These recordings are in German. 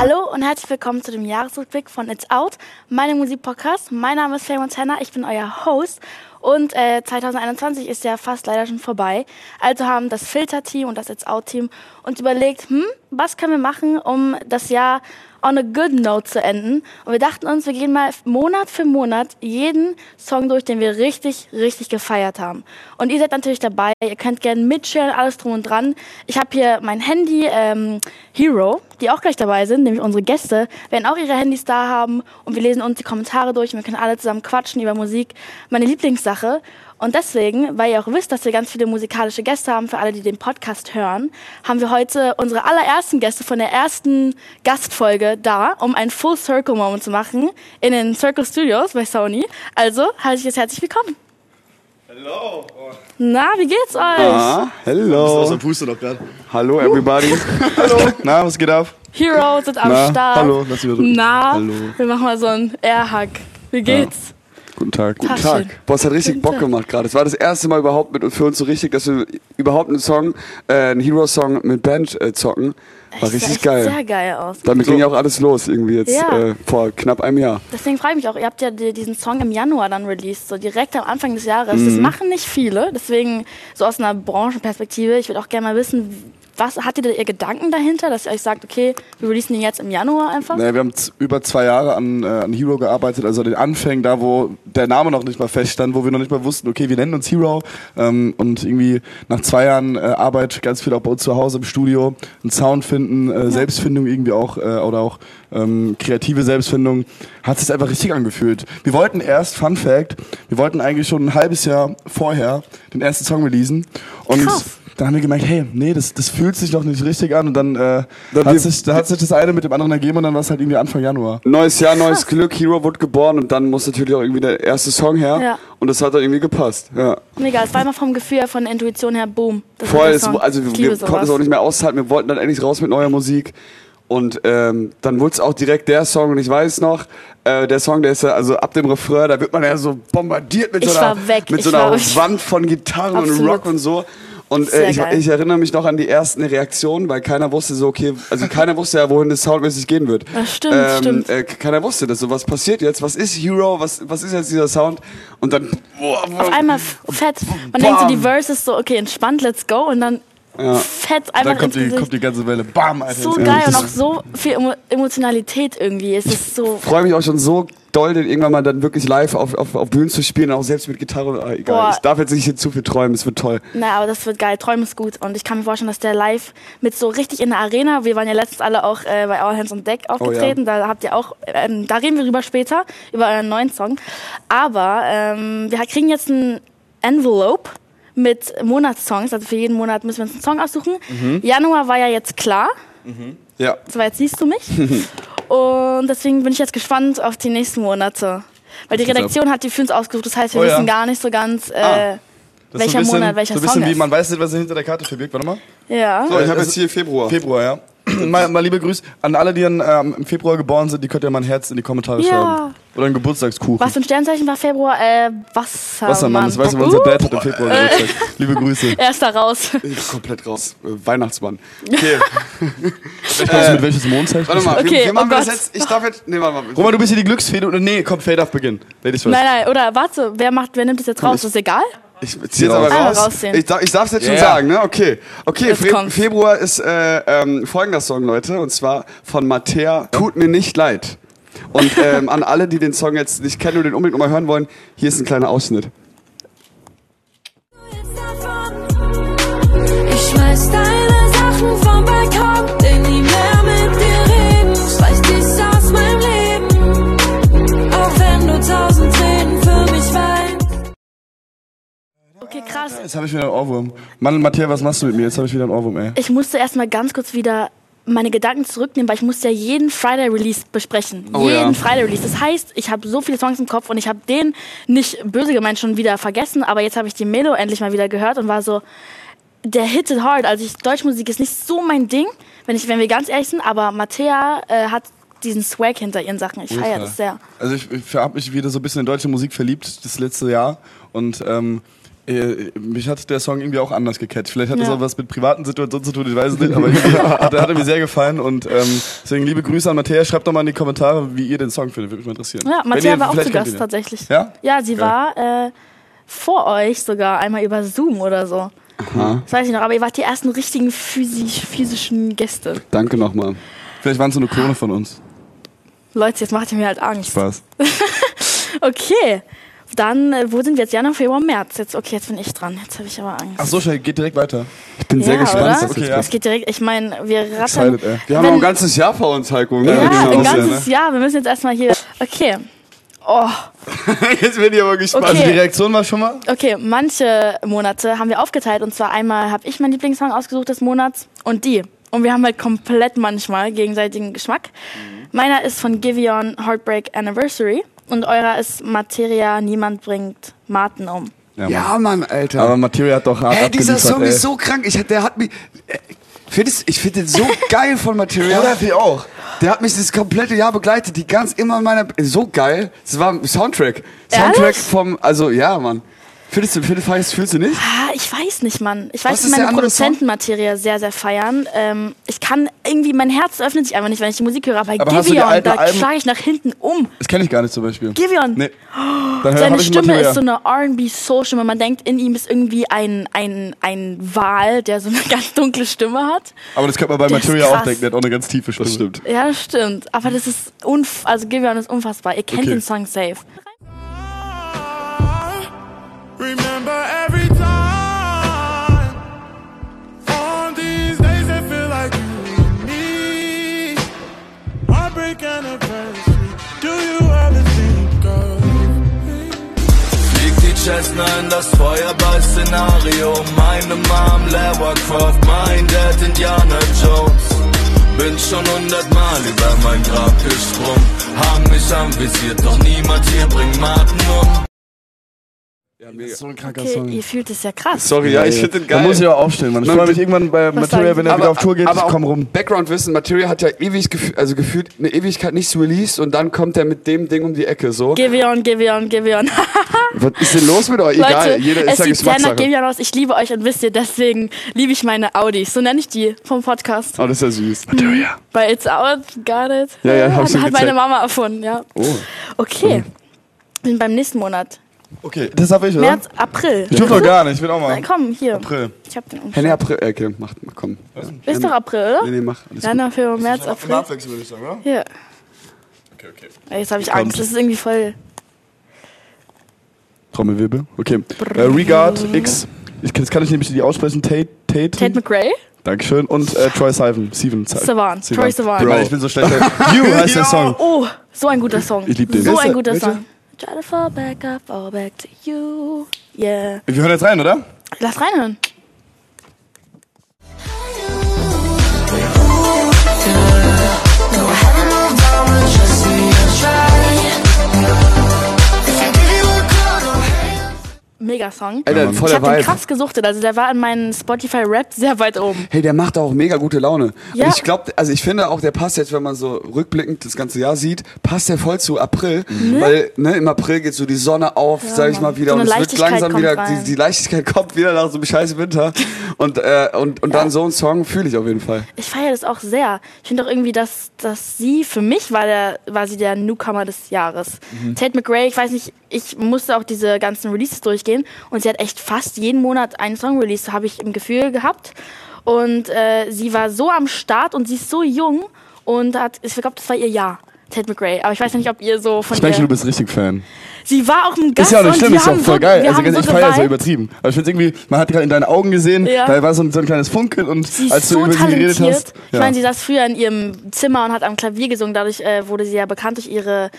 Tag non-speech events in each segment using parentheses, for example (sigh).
Hallo und herzlich willkommen zu dem Jahresrückblick von It's Out, meinem Musikpodcast. Mein Name ist Faye Montana, ich bin euer Host und äh, 2021 ist ja fast leider schon vorbei. Also haben das Filter-Team und das It's Out-Team uns überlegt, hm, was können wir machen, um das Jahr on a good note zu enden. Und wir dachten uns, wir gehen mal Monat für Monat jeden Song durch, den wir richtig, richtig gefeiert haben. Und ihr seid natürlich dabei. Ihr könnt gerne mitchillen, alles drum und dran. Ich habe hier mein Handy ähm, Hero, die auch gleich dabei sind, nämlich unsere Gäste, werden auch ihre Handys da haben und wir lesen uns die Kommentare durch und wir können alle zusammen quatschen über Musik. Meine Lieblingssache. Und deswegen, weil ihr auch wisst, dass wir ganz viele musikalische Gäste haben, für alle, die den Podcast hören, haben wir heute unsere allerersten Gäste von der ersten Gastfolge da, um einen Full Circle Moment zu machen in den Circle Studios bei Sony. Also, heiße ich jetzt herzlich willkommen. Hallo. Na, wie geht's euch? Ah, hello. Aus der Puste noch gerade. Hallo, everybody. (laughs) Hallo. Na, was geht ab? Heroes sind am Na, Start. hallo, lass mich mal. Na, Hallo. wir machen mal so einen Air-Hug. Wie geht's? Guten Tag. Tag. Tag. schön. Boah, es hat richtig Guten Bock Tag. gemacht gerade. Es war das erste Mal überhaupt mit, für uns so richtig, dass wir überhaupt einen Song, äh, einen Hero-Song mit Band äh, zocken. War Sieht richtig geil. sehr geil aus. Damit ging ja auch alles los irgendwie jetzt Ja. äh, vor knapp einem Jahr. Deswegen freue ich mich auch. Ihr habt ja die- diesen Song im Januar dann released, so direkt am Anfang des Jahres. Mhm. Das machen nicht viele. Deswegen so aus einer Branchenperspektive. Ich würde auch gerne mal wissen, was hattet ihr Gedanken dahinter, dass ihr euch sagt, okay, wir releasen den jetzt im Januar einfach? Naja, wir haben über zwei Jahre an, äh, an Hero gearbeitet, also den Anfängen, da wo der Name noch nicht mal feststand, wo wir noch nicht mal wussten, okay, wir nennen uns Hero. Ähm, und irgendwie nach zwei Jahren äh, Arbeit, ganz viel auch bei uns zu Hause im Studio, einen Sound finden, äh, Selbstfindung irgendwie auch, äh, oder auch ähm, kreative Selbstfindung, hat sich einfach richtig angefühlt. Wir wollten erst, Fun Fact, wir wollten eigentlich schon ein halbes Jahr vorher den ersten Song releasen. Und Krass. Dann haben wir gemerkt, hey, nee, das, das fühlt sich doch nicht richtig an. Und dann, äh, Dann hat, wir- sich, da hat sich das eine mit dem anderen ergeben und dann war es halt irgendwie Anfang Januar. Neues Jahr, (laughs) neues Glück. Hero wurde geboren und dann muss natürlich auch irgendwie der erste Song her. Ja. Und das hat dann irgendwie gepasst. Ja. Mega, es war immer vom Gefühl her, von der Intuition her, boom. Das Voll, es, also wir liebe konnten es auch nicht mehr aushalten. Wir wollten dann endlich raus mit neuer Musik. Und ähm, dann wurde es auch direkt der Song, und ich weiß noch, äh, der Song, der ist ja, also ab dem Refrain, da wird man ja so bombardiert mit Ich so einer, mit so einer (laughs) Wand von Gitarren und Absolut. Rock und so. Und äh, ich, ich erinnere mich noch an die ersten Reaktionen, weil keiner wusste so, okay, also keiner wusste ja, wohin das soundmäßig gehen wird. Das stimmt, ähm, stimmt. Äh, keiner wusste das. So, was passiert jetzt? Was ist Hero? Was, was ist jetzt dieser Sound? Und dann, boah, boah, Auf einmal fett. Man denkt so, die Bam. Verses so, okay, entspannt, let's go. Und dann fett einfach Dann kommt ins die, kommt die ganze Welle. Bam, Alter. so ins geil und auch so viel Emo Emotionalität irgendwie. Es ist so. freue mich auch schon so doll, den irgendwann mal dann wirklich live auf, auf, auf Bühnen zu spielen, auch selbst mit Gitarre. Ah, egal. Boah. Ich darf jetzt nicht hier zu viel träumen, es wird toll. Na, aber das wird geil. Träumen ist gut. Und ich kann mir vorstellen, dass der live mit so richtig in der Arena, wir waren ja letztens alle auch äh, bei All Hands on Deck aufgetreten, da habt ihr auch, ähm, da reden wir drüber später, über euren neuen Song. Aber ähm, wir kriegen jetzt ein Envelope mit Monatssongs, also für jeden Monat müssen wir uns einen Song aussuchen. Januar war ja jetzt klar, Ja. so jetzt siehst du mich. (laughs) Und deswegen bin ich jetzt gespannt auf die nächsten Monate. Weil die. Redaktion hat die für uns ausgesucht, das heißt, wir Oh ja. wissen gar nicht so ganz, äh, Ah. Welcher so bisschen, Monat welcher so ein bisschen Song wie, ist. man weiß nicht, was hinter der Karte verbirgt. Warte mal. ja. So, ich habe jetzt hier Februar. Februar, ja. (clears throat) mal, mal liebe Grüße an alle, die in, ähm, im Februar geboren sind. Die könnt ihr mal ein Herz in die Kommentare Ja. schreiben. Oder ein Geburtstagskuchen. Was für ein Sternzeichen war Februar? Äh, Wassermann. Wassermann, das du, weil unser Dad hat im Februar Geburtstag. Liebe Grüße. (laughs) Er ist da raus. (laughs) Ich bin komplett raus. Äh, Weihnachtsmann. Okay, (laughs) Weißt du, mit welches Mondzeichen? warte mal. Okay, wir, wir machen oh das Gott. jetzt. Ich darf jetzt. Nee, warte mal. Roman, du bist hier die Glücksfee. du- Nee, komm, Fade auf Beginn. Ladies first. Nein, nein, oder warte, wer macht, wer nimmt das jetzt raus? Ist egal? Ich zieh jetzt aber raus. Ah. Ich darf es jetzt Ja, schon sagen, ne? Okay. Okay, Fe. Februar ist äh, ähm, folgender Song, Leute. Und zwar von Mattea. Tut mir nicht leid. Und ähm, an alle, die den Song jetzt nicht kennen und den unbedingt noch mal hören wollen, hier ist ein kleiner Ausschnitt. Krass. Jetzt habe ich wieder einen Ohrwurm. Mann, Matthias, was machst du mit mir? Jetzt habe ich wieder einen Ohrwurm, ey. Ich musste erstmal ganz kurz wieder meine Gedanken zurücknehmen, weil ich musste ja jeden Friday Release besprechen. Oh jeden ja. Friday Release. Das heißt, ich habe so viele Songs im Kopf und ich habe den nicht böse gemeint schon wieder vergessen, aber jetzt habe ich die Melo endlich mal wieder gehört und war so, der hittet hard. Also ich, Deutschmusik ist nicht so mein Ding, wenn ich, wenn wir ganz ehrlich sind, aber Mattea äh, hat diesen Swag hinter ihren Sachen. Ich feiere das sehr. Also ich, ich habe mich wieder so ein bisschen in deutsche Musik verliebt das letzte Jahr und ähm, Äh, mich hat der Song irgendwie auch anders gecatcht. Vielleicht hat das Ja. auch was mit privaten Situationen zu tun, ich weiß es nicht, (laughs) aber hat, hat er mir sehr gefallen und ähm, deswegen liebe Grüße an Matthäa. Schreibt doch mal in die Kommentare, wie ihr den Song findet, würde mich mal interessieren. Ja, Matthäa war auch zu Gast tatsächlich. Ja? Ja, sie Geil. war äh, vor euch sogar einmal über Zoom oder so. Aha. Das weiß ich noch, aber ihr wart die ersten richtigen physisch, physischen Gäste. Danke nochmal. Vielleicht waren es so eine Klone von uns. Leute, jetzt macht ihr mir halt Angst. Spaß. (laughs) Okay, dann, äh, wo sind wir jetzt? Januar, Februar, März. Jetzt, okay, jetzt bin ich dran. Jetzt habe ich aber Angst. Ach so, schnell, geht direkt weiter. Ich bin sehr Ja, gespannt, oder? Okay, ja. Es geht direkt, ich meine, wir rattern. Excited. Wir haben noch ein ganzes Jahr vor uns, Heiko. Ne? Ja, genau, ein ja, ganzes Jahr. Wir müssen jetzt erstmal hier. Okay. Oh, (laughs) Jetzt bin ich aber gespannt. Okay. Also die Reaktion war schon mal? okay. Manche Monate haben wir aufgeteilt. Und zwar einmal habe ich meinen Lieblingssong ausgesucht des Monats und die. Und wir haben halt komplett manchmal gegenseitigen Geschmack. Meiner ist von Giveon Heartbreak Anniversary. Und eurer ist Materia Niemand bringt Martin um. Ja, Mann, Alter. Aber Materia hat doch hart Ey, dieser Song ey. ist so krank. Ich, der hat mich. äh, Findest, ich finde den so (laughs) geil von Material. Ja, ich auch. Der hat mich das komplette Jahr begleitet. Die ganz immer in meiner. So geil. Das war ein Soundtrack. Soundtrack Ehrlich? vom. Also, ja, Mann. Findest du, findest, fühlst, fühlst du nicht? Ah, ich weiß nicht, Mann. Ich weiß, dass meine Produzentenmaterie sehr, sehr feiern. Ähm, ich kann irgendwie, mein Herz öffnet sich einfach nicht, wenn ich die Musik höre. Aber, Aber hast du die Giveon, da schlage ich nach hinten um. Das kenne ich gar nicht zum Beispiel. Giveon. Nee. Dann hör, Seine Stimme ist so eine R&B-Soul-Stimme. Man denkt, in ihm ist irgendwie ein, ein, ein Wal, der so eine (laughs) ganz dunkle Stimme hat. Aber das könnte man bei Der Materia auch denken, der hat auch eine ganz tiefe Stimme. Das stimmt. Ja, das stimmt. Aber das ist unf also Giveon ist unfassbar. Ihr kennt Okay. den Song safe. Cessna in das Feuerball-Szenario. Meine Mom, Lara Croft, mein Dad, Indiana Jones. Bin schon hundertmal über mein Grab gesprungen. Haben mich anvisiert, doch niemand hier bringt Martin um. Ja, mega. So ein kranker Okay, Song. ihr fühlt es ja krass. Sorry, ja, ich finde den geil. Da muss ich auch aufstehen, Mann. Ich freue mich irgendwann bei Materia, sagen wenn er wieder auf Tour geht, ich auch komm rum. Background-Wissen, Material hat ja ewig gefühlt, also gefühlt eine Ewigkeit nichts released und dann kommt er mit dem Ding um die Ecke, so. Giveon, Giveon, Giveon. (laughs) Was ist denn los mit euch? Egal, Leute, jeder es ist ja sieht sehr nach Geschmackssache. Giveon aus. Ich liebe euch und wisst ihr, deswegen liebe ich meine Audis. So nenne ich die vom Podcast. Oh, das ist ja süß. Materia. Bei It's Out, got it. Ja, ja, hab hat, schon hat meine. Mama erfunden, ja. Oh. Okay. Wir sind beim nächsten Monat. Okay, das hab ich, oder? März, April. Ich durfte doch gar nicht, ich will auch mal. Na, komm, hier. April. Ich hab den Umschlag. nee, April, äh, okay, mach, komm. Ist doch April, oder? Nee, nee, mach. Alles. Januar, Februar, März, April. Abwechseln würde ich sagen, oder? Hier. Okay, okay. Ey, Jetzt habe ich. Angst. Das ist irgendwie voll. Trommelwirbel. Okay. Äh, Regard X. Ich, das kann ich nämlich nicht aussprechen. Tate. Tate. Tate McRae? Dankeschön. Und äh, Troy Sivan. Steven Sivan. Troy Sivan. Bro. Ich bin so schlecht. (laughs) you heißt der Song. Oh, so ein guter Song. Ich lieb den. So ein guter? Song. Try to fall back up, fall back to you. Yeah. Wir hören jetzt rein, oder? Lass reinhören. Mega-Song. Alter. Ich voller hab den Vibe. krass gesuchtet. Also der war in meinen Spotify-Rap sehr weit oben. Hey, der macht auch mega gute Laune. Ja. Und ich glaube, also ich finde auch, der passt jetzt, wenn man so rückblickend das ganze Jahr sieht, passt der voll zu April. Weil ne, im April geht so die Sonne auf, sag ich mal wieder. So und es wird langsam wieder, die, die Leichtigkeit (laughs) kommt wieder nach so einem scheiß Winter. Und, äh, und, und dann so einen Song fühle ich auf jeden Fall. Ich feiere das auch sehr. Ich finde auch irgendwie, dass, dass sie, für mich war, der, war sie der Newcomer des Jahres. Mhm. Tate McRae, ich weiß nicht, ich musste auch diese ganzen Releases durchgehen und sie hat echt fast jeden Monat einen Song released, habe ich im Gefühl gehabt. Und äh, sie war so am Start und sie ist so jung und hat, ich glaube, das war ihr Jahr. Tate McRae. Aber ich weiß nicht, ob ihr so von Ich merke ihr... du bist richtig Fan. Sie war auch ein Gast Ist ja auch nicht schlimm, ist ja auch voll so, geil. Also ich so feiere es ja geweibt. übertrieben. Aber ich finde irgendwie, man hat gerade in deinen Augen gesehen, Ja. da war so ein, so ein kleines Funkeln und Sie als du so über sie geredet talentiert. hast. Ich meine, sie saß früher in ihrem Zimmer und hat am Klavier gesungen. Dadurch äh, wurde sie ja bekannt durch ihre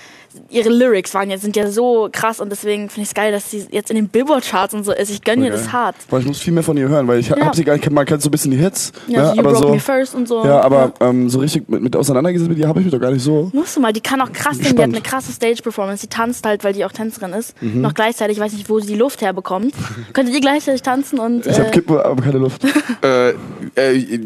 ihre Lyrics waren ja sind ja so krass und deswegen finde ich es geil, dass sie jetzt in den Billboard Charts und so ist. Ich gönne ihr das hart. Boah, ich muss viel mehr von ihr hören, weil ich Ja. hab sie gar nicht, man kennt so ein bisschen die Hits, Ja, ne, so You aber Broke so, Me First und so. ja, aber ähm, so richtig mit, mit auseinandergesetzt mit ihr habe ich mich doch gar nicht so. Musst du mal, die kann auch krass singen, die hat eine krasse Stage-Performance. Die tanzt halt, weil die auch Tänzerin ist. Mhm. Noch gleichzeitig, ich weiß nicht, wo sie die Luft herbekommt. (laughs) Könntet ihr gleichzeitig tanzen und. Ich habe Äh, Kippe, aber keine Luft. (laughs) Äh, äh,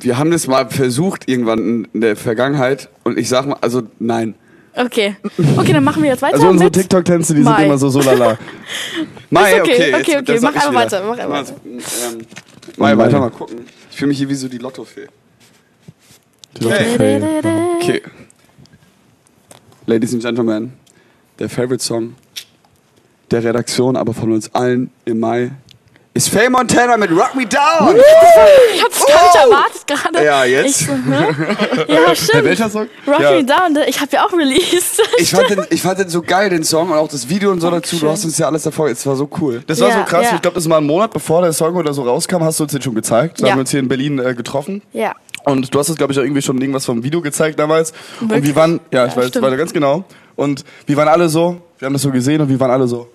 wir haben das mal versucht irgendwann in der Vergangenheit und ich sag mal, also nein. Okay. Okay, dann machen wir jetzt weiter Also unsere TikTok-Tänze, die Mai. sind immer so so lala. (laughs) Mai, okay, okay, jetzt- okay, das mach einfach weiter, mach einfach Also, ähm, Mai, weiter mal gucken. Ich fühle mich hier wie so die Lottofee. Die Okay. Lottofee. Okay. Ladies and Gentlemen, der Favorite Song der Redaktion, aber von uns allen im Mai ist Faye Montana mit Rock Me Down. Ich hab's gar nicht erwartet gerade. Ja, jetzt? Ich so? Ja, stimmt. welcher Song? Rock Ja. Me Down, ich hab ja auch released. Ich fand, den, (laughs) ich fand den so geil, den Song und auch das Video und so dazu. Du Dankeschön. hast uns ja alles davor, es war so cool. Das war Ja, so krass. ja. Ich glaube, das war ein Monat bevor der Song oder so rauskam, hast du uns den schon gezeigt. Da Ja. haben wir uns hier in Berlin äh, getroffen. Ja. Und du hast uns, glaube ich, auch irgendwie schon irgendwas vom Video gezeigt damals. Und Wirklich? wir waren, ja, ich Ja, weiß, stimmt. war ganz genau. Und wir waren alle so, wir haben das so gesehen und wir waren alle so.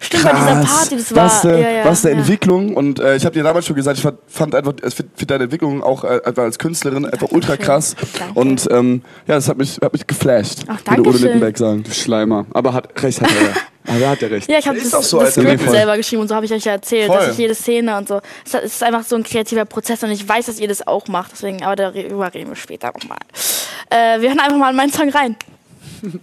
Stimmt, bei dieser Party, das war. was, der, ja, ja, was der ja. Entwicklung und äh, ich habe dir damals schon gesagt, ich fand, fand einfach, ich finde find deine Entwicklung auch äh, einfach als Künstlerin einfach ultra Dankeschön. krass Danke. und ähm, ja, das hat mich, hat mich geflasht, Ach, würde Udo Dankeschön. Lindenberg sagen. Du Schleimer. Aber hat recht hat er ja. (laughs) Aber er hat ja recht. Ja, ich habe das, doch so, das. Skript selber geschrieben und so habe ich euch ja erzählt, Voll. dass ich jede Szene und so. Es es ist einfach so ein kreativer Prozess und ich weiß, dass ihr das auch macht. Deswegen, aber darüber reden wir später nochmal. Äh, wir hören einfach mal in meinen Song rein. (laughs)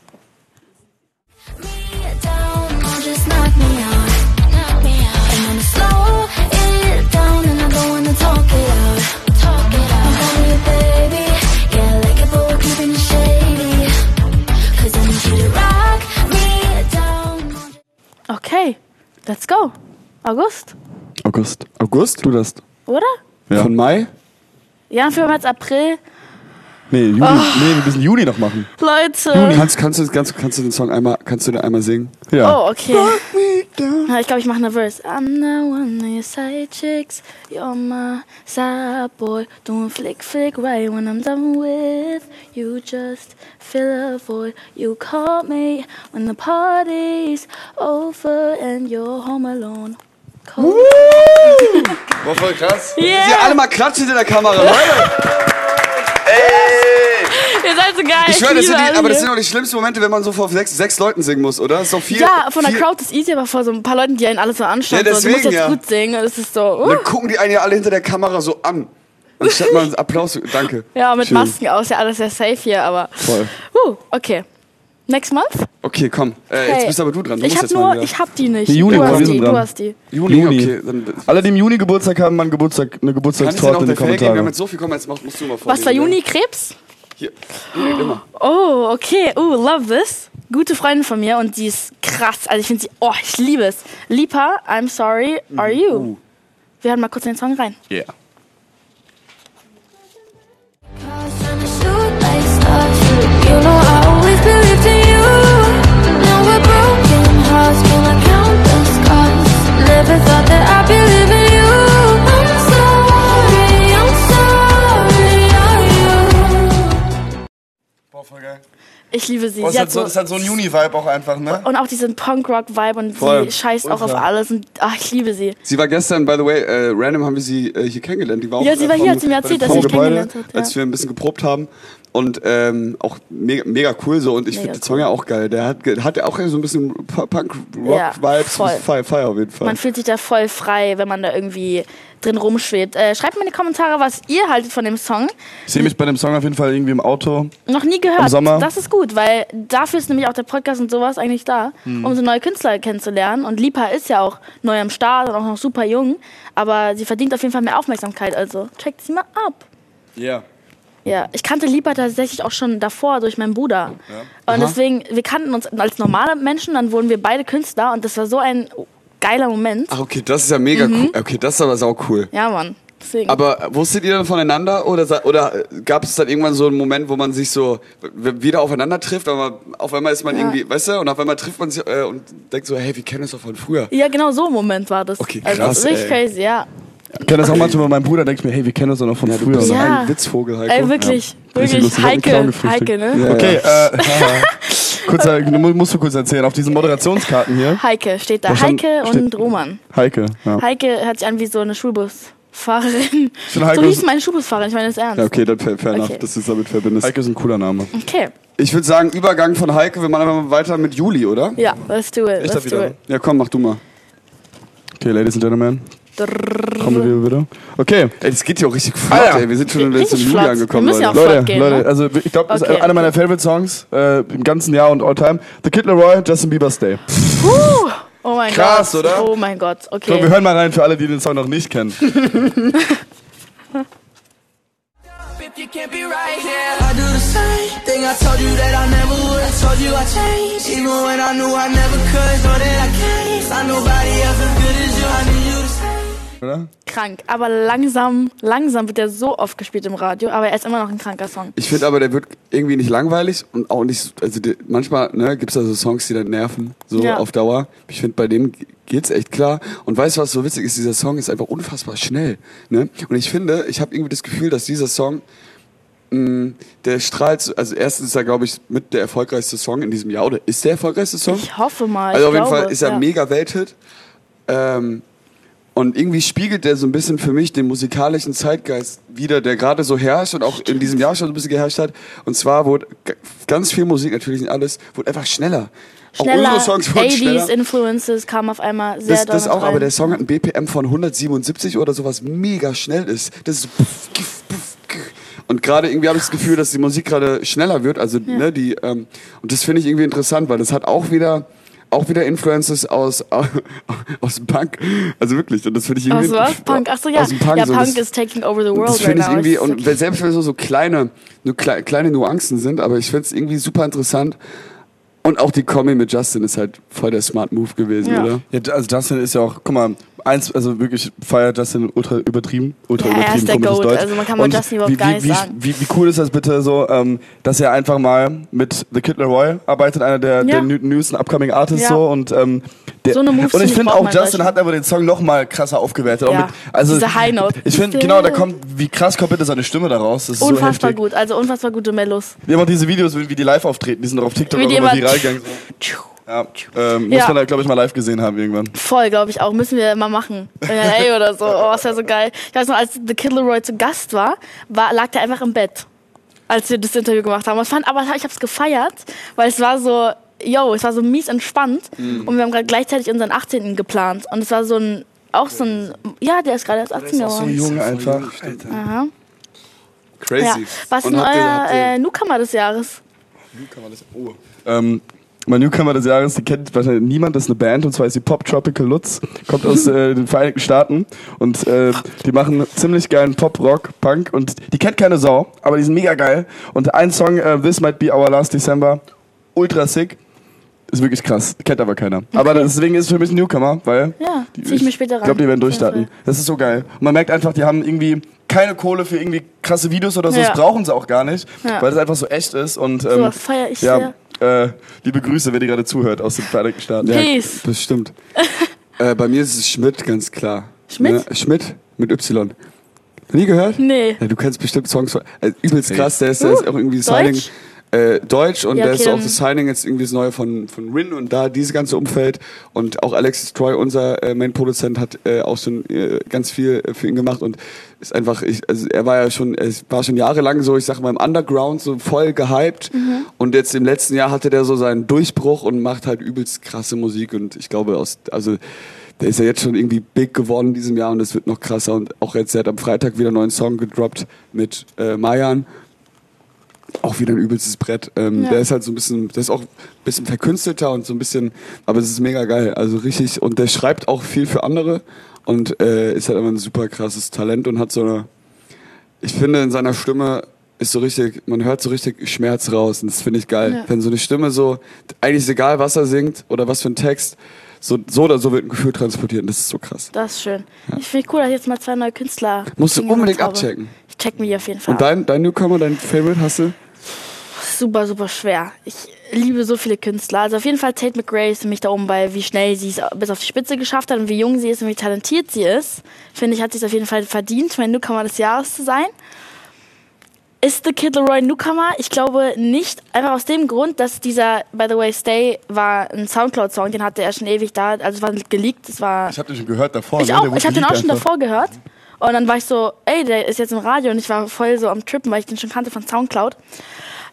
Okay, let's go. August, August. August? Du das? oder? Ja. Von Mai? Ja, für jetzt April. Nee, Juli. Nee, wir müssen Juli noch machen. Leute. Kannst, kannst, du, kannst, kannst du den Song einmal, kannst du den einmal singen? Ja. Oh, okay. Ja, ich glaube, ich mache eine Verse. I'm the one of your side chicks. You're my side boy. Doing flick flick right when I'm done with you. Just fill a void. You caught me when the party's over and you're home alone. Cold. (laughs) War voll krass. Yeah! alle mal klatschen in der Kamera, Leute! So geil. Ich schwöre, das sind die, aber das sind doch die schlimmsten Momente, wenn man so vor sechs, sechs Leuten singen muss, oder? Das ist doch viel. Ja, von der viel, Crowd ist easy, aber vor so ein paar Leuten, die einen alle so anschauen. Ja, so, du musst deswegen, jetzt ja. gut singen. Das ist so. Uh. dann gucken die einen ja alle hinter der Kamera so an. Anstatt mal einen Applaus. Danke. (laughs) Ja, mit Schön. Masken aus, ja alles sehr safe hier, aber. Voll. Uh, okay. Next month? Okay, komm. Äh, jetzt bist aber du dran. Du ich hab nur, ich hab die nicht. Die Juni, du hast die, du hast die. Juni, Juni. okay. Dann Alle, die im Juni Geburtstag haben, einen Geburtstag, eine Geburtstagstorte in Fake geben. Wir haben jetzt so viel. Komm, jetzt musst du mal Was war vorlesen, Juni? Krebs? Hier. Oh, okay. Oh, love this. Gute Freundin von mir und die ist krass. Also ich finde sie, oh, ich liebe es. Lipa, I'm sorry, are Uh. you? Wir hören mal kurz in den Song rein. Yeah. Cars trying to shoot like voll geil. Ich liebe sie. Oh, sie es hat hat so, es hat so ein Juni-Vibe auch einfach, ne? und auch diesen Punk-Rock-Vibe und Voll. sie scheißt auch auf Ultra. alles. Und ach, ich liebe sie. Sie war gestern, by the way, äh, random haben wir sie äh, hier kennengelernt. Die war auch, Ja, sie äh, war hier, hat sie mir erzählt, dass sie Gebäude, kennengelernt hat, ja. Als wir ein bisschen geprobt haben. Und ähm, auch mega, mega cool so. Und ich finde den Song ja auch geil. Der hat, hat ja auch so ein bisschen Ja, Punk-Rock-Vibes. voll. Fire, Fire auf jeden Fall. Man fühlt sich da voll frei, wenn man da irgendwie drin rumschwebt. Äh, schreibt mir in die Kommentare, was ihr haltet von dem Song. Ich sehe mich bei dem Song auf jeden Fall irgendwie im Auto. Noch nie gehört. Im Sommer. Das ist gut, weil dafür ist nämlich auch der Podcast und sowas eigentlich da, Hm. um so neue Künstler kennenzulernen. Und Lipa ist ja auch neu am Start und auch noch super jung, aber sie verdient auf jeden Fall mehr Aufmerksamkeit. Also checkt sie mal ab. Ja. Ja, ich kannte Lipa tatsächlich auch schon davor durch meinen Bruder. Und deswegen, wir kannten uns als normale Menschen, dann wurden wir beide Künstler und das war so ein geiler Moment. Ach, okay, das ist ja mega Mhm. cool. Okay, das ist aber sau cool. Ja, Mann. Deswegen. Aber wusstet ihr dann voneinander oder, oder äh, gab es dann irgendwann so einen Moment, wo man sich so wieder aufeinander trifft, aber auf einmal ist man Ja. irgendwie, weißt du, und auf einmal trifft man sich äh, und denkt so, hey, wir kennen uns doch von früher. ja, genau so ein Moment war das. Okay, also, krass, richtig ey. crazy, ja. Ich kenne das auch manchmal bei meinem Bruder, denke ich mir, hey, wir kennen uns doch noch von Ja, du früher. bist ne? Ja. ein Witzvogel, Heiko. Ey, wirklich, Richtig wirklich. lustig. Ich hab einen Clown Heike. Heike, ne? Ja, Okay, äh, (laughs) kurzer, mu- musst du kurz erzählen, auf diesen Moderationskarten hier. Heike steht da. Da stand- Heike steht- und Roman. Heike, ja. Heike hört sich an wie so eine Schulbusfahrerin. finde, Heike So hieß ist- meine Schulbusfahrerin, ich meine das ernst. Ja, okay, dann fair, fair Okay. enough, dass du es damit verbindest. Heike ist ein cooler Name. Okay, Ich würde sagen, Übergang von Heike, wir machen einfach mal weiter mit Juli, oder? ja, let's do it, Ich let's do wieder. it. Ja, komm, mach du mal. Okay, Ladies and Gentlemen, Kommen wir bitte. Okay. Ey, das geht ja auch richtig flott, Ah, ja. ey. Wir sind schon Richtig jetzt im Juli angekommen, Wir müssen ja Leute. Leute, gehen, Leute, ne? also ich glaube, das ist Okay. einer meiner Favorite Songs äh, im ganzen Jahr und all time. The Kid Leroy, Justin Bieber's Day. Oh mein Krass, Gott. oder? Oh mein Gott, So, wir okay. hören mal rein für alle, die den Song noch nicht kennen. (laughs) You can't be right here, I do the same thing I told you that I never would. I told you I changed, even when I knew I never could. Know that I can't find nobody else as good as you. I need you to stay. Oder? Krank. Aber langsam, langsam wird er so oft gespielt im Radio, aber er ist immer noch ein kranker Song. Ich finde aber, der wird irgendwie nicht langweilig und auch nicht, also die, manchmal ne, gibt es da so Songs, die dann nerven, so Ja. auf Dauer. Ich finde, bei dem geht's echt klar. Und weißt du, was so witzig ist? Dieser Song ist einfach unfassbar schnell. Ne? Und ich finde, ich habe irgendwie das Gefühl, dass dieser Song, mh, der strahlt, so- also erstens ist er, glaube ich, mit der erfolgreichste Song in diesem Jahr, oder ist der erfolgreichste Song? Ich hoffe mal. Also auf jeden glaube, Fall ist er ja. mega Welthit. Ähm, und irgendwie spiegelt der so ein bisschen für mich den musikalischen Zeitgeist wieder, der gerade so herrscht und auch in diesem Jahr schon so ein bisschen geherrscht hat. Und zwar wurde ganz viel Musik, natürlich nicht alles, wurde einfach schneller. Schneller, auch unsere Songs wurden 80s schneller. Influences kamen auf einmal sehr Das, das auch, mit aber rein. der Song hat ein BPM von 177 oder sowas mega schnell ist. Das ist kiff, puff, kiff. und gerade irgendwie habe ich das Gefühl, dass die Musik gerade schneller wird. Also ne, die ähm, und das finde ich irgendwie interessant, weil das hat auch wieder auch wieder Influences aus (laughs) aus dem Punk. Also wirklich, und das finde ich irgendwie Aus was? Punk? Achso, ja. aus dem Punk, ja, so, Punk das, ist taking over the world das finde ich right now. irgendwie, Es und wirklich- selbst wenn so, so kleine, nur klei- kleine Nuancen sind, aber ich finde es irgendwie super interessant. Und auch die Kombi mit Justin ist halt voll der Smart Move gewesen, Ja. oder? Ja, also Justin ist ja auch, guck mal, eins, also wirklich feiert Justin ultra übertrieben, ultra Ja, er übertrieben ist der Goat. Deutsch. Also man kann Und Justin überhaupt wie, gar wie, nichts wie, sagen. Wie, wie cool ist das bitte so, ähm, dass er einfach mal mit The Kid Leroy arbeitet, einer der, Ja. der new- newsten upcoming Artists Ja. so und ähm, der, So eine Moves, und ich finde auch Justin hat aber den Song noch mal krasser aufgewertet. Ja. mit, also Diese High Note. Ich finde genau, da kommt wie krass kommt bitte seine Stimme daraus. Das ist so Unfassbar heftig. gut, also unfassbar gute Mellos. Wir haben auch diese Videos, wie die live auftreten, die sind doch auf TikTok Wie auch die immer viral gegangen. Ja, ähm, muss Ja. man da glaube ich mal live gesehen haben irgendwann. Voll, glaube ich auch. Müssen wir mal machen. In LA (laughs) oder so. Oh, das wäre so geil. Ich weiß noch, als The Kid Leroy zu Gast war, war lag der einfach im Bett, als wir das Interview gemacht haben. Ich fand, aber ich habe es gefeiert, weil es war so, yo, es war so mies entspannt. Mhm. Und wir haben gerade gleichzeitig unseren 18. geplant. Und es war so ein, auch so ein, ja, der ist gerade erst 18 So geworden. jung einfach. Aha. Crazy. Ja. Was ist denn euer habt ihr- äh, Newcomer des Jahres? Ähm, mein Newcomer des Jahres, die kennt wahrscheinlich niemand, das ist eine Band und zwar ist die Pop Tropical Lutz, kommt aus äh, den Vereinigten Staaten und äh, die machen ziemlich geilen Pop, Rock, Punk und die kennt keine Sau, aber die sind mega geil und ein Song, äh, This Might Be Our Last December, ultra sick, ist wirklich krass, kennt aber keiner. Aber deswegen ist es für mich ein Newcomer, weil Ja, die, zieh ich. Ich glaube, die werden durchstarten. Das ist so geil. Und man merkt einfach, die haben irgendwie keine Kohle für irgendwie krasse Videos oder so, Ja. das brauchen sie auch gar nicht, Ja. weil das einfach so echt ist und ähm, Sowas feier ich ja, äh, liebe Grüße, wer dir gerade zuhört aus den Vereinigten Staaten. Ja, Peace. das stimmt. (laughs) äh, bei mir ist es Schmidt, ganz klar. Schmidt? Ne? Schmidt mit Y. Nie gehört? Nee. Ja, du kennst bestimmt Songs von. Äh, übelst krass, der ist, der Uh, ist auch irgendwie Deutsch? Äh, Deutsch und Ja, der okay, ist auch das Signing jetzt irgendwie das neue von, von Rin und da dieses ganze Umfeld. Und auch Alexis Troy, unser äh, Main-Produzent, hat äh, auch schon äh, ganz viel äh, für ihn gemacht und ist einfach, ich, also er war ja schon, er war schon jahrelang so, ich sag mal, im Underground so voll gehypt. Mhm. Und jetzt im letzten Jahr hatte der so seinen Durchbruch und macht halt übelst krasse Musik und ich glaube aus, also der ist ja jetzt schon irgendwie big geworden in diesem Jahr und es wird noch krasser und auch jetzt, er hat am Freitag wieder einen neuen Song gedroppt mit äh, Mayan. Auch wieder ein übelstes Brett. Ähm, Ja. Der ist halt so ein bisschen, der ist auch ein bisschen verkünstelter und so ein bisschen, aber es ist mega geil. Also richtig, und der schreibt auch viel für andere und äh, ist halt immer ein super krasses Talent und hat so eine, ich finde in seiner Stimme ist so richtig, man hört so richtig Schmerz raus und das finde ich geil. Ja. Wenn so eine Stimme so, eigentlich ist egal, was er singt oder was für ein Text, so, so oder so wird ein Gefühl transportiert und das ist so krass. Das ist schön. Ich finde cool, dass ich jetzt mal zwei neue Künstler. Musst du unbedingt abchecken. Ich check mir die auf jeden Fall. Und dein, dein Newcomer, dein Favorite hast du? Super, super schwer. Ich liebe so viele Künstler. Also auf jeden Fall Tate McRae ist für mich da oben bei, wie schnell sie es bis auf die Spitze geschafft hat und wie jung sie ist und wie talentiert sie ist. Finde ich, hat sie es auf jeden Fall verdient, mein Newcomer des Jahres zu sein. Ist The Kid Leroy Newcomer? Ich glaube nicht. Einfach aus dem Grund, dass dieser, by the way, Stay war ein Soundcloud-Song, den hatte er schon ewig da. Also es war geleakt, es war Ich habe den schon gehört davor. ich ne? auch. Ich habe den auch schon einfach. davor gehört. Und dann war ich so, ey, der ist jetzt im Radio und ich war voll so am Trippen, weil ich den schon kannte von Soundcloud.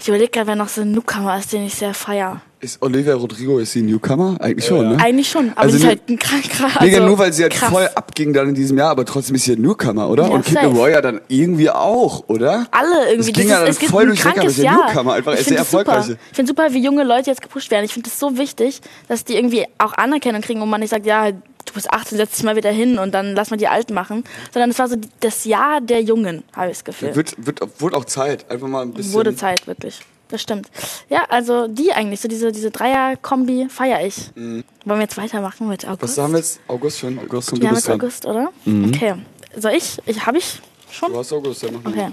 Ich überlege gerade, wer noch so ein Newcomer ist, den ich sehr feier. Ist Olivia Rodrigo, ist sie ein Newcomer? Eigentlich schon, ne? Eigentlich schon, aber Also die ist halt ein krank krass. Nee, Also, nur weil sie halt krass. voll abging dann in diesem Jahr, aber trotzdem ist sie ein Newcomer, oder? Ja, Und Kid. Laroi ja dann irgendwie auch, oder? Alle irgendwie. Es ging das ja ist, dann voll ein durch aber der Jahr. Newcomer einfach ich ist sehr das super. erfolgreich. Ich finde super, wie junge Leute jetzt gepusht werden. Ich finde das so wichtig, dass die irgendwie auch Anerkennung kriegen, wo man nicht sagt, ja, du bist 18, setz dich mal wieder hin und dann lass mal die Alten machen. Sondern es war so das Jahr der Jungen, habe ich das Gefühl. Wird, wird, wurde auch Zeit, einfach mal ein bisschen. Wurde Zeit, wirklich. Das stimmt. Ja, also die eigentlich, so diese, diese Dreier-Kombi feiere ich. Wollen wir jetzt weitermachen mit August? Mhm. Was haben wir jetzt? August schon? August und jetzt dran. August, oder? Mhm. Okay. Soll ich? Ich habe ich schon? Du hast August, ja, mach mal.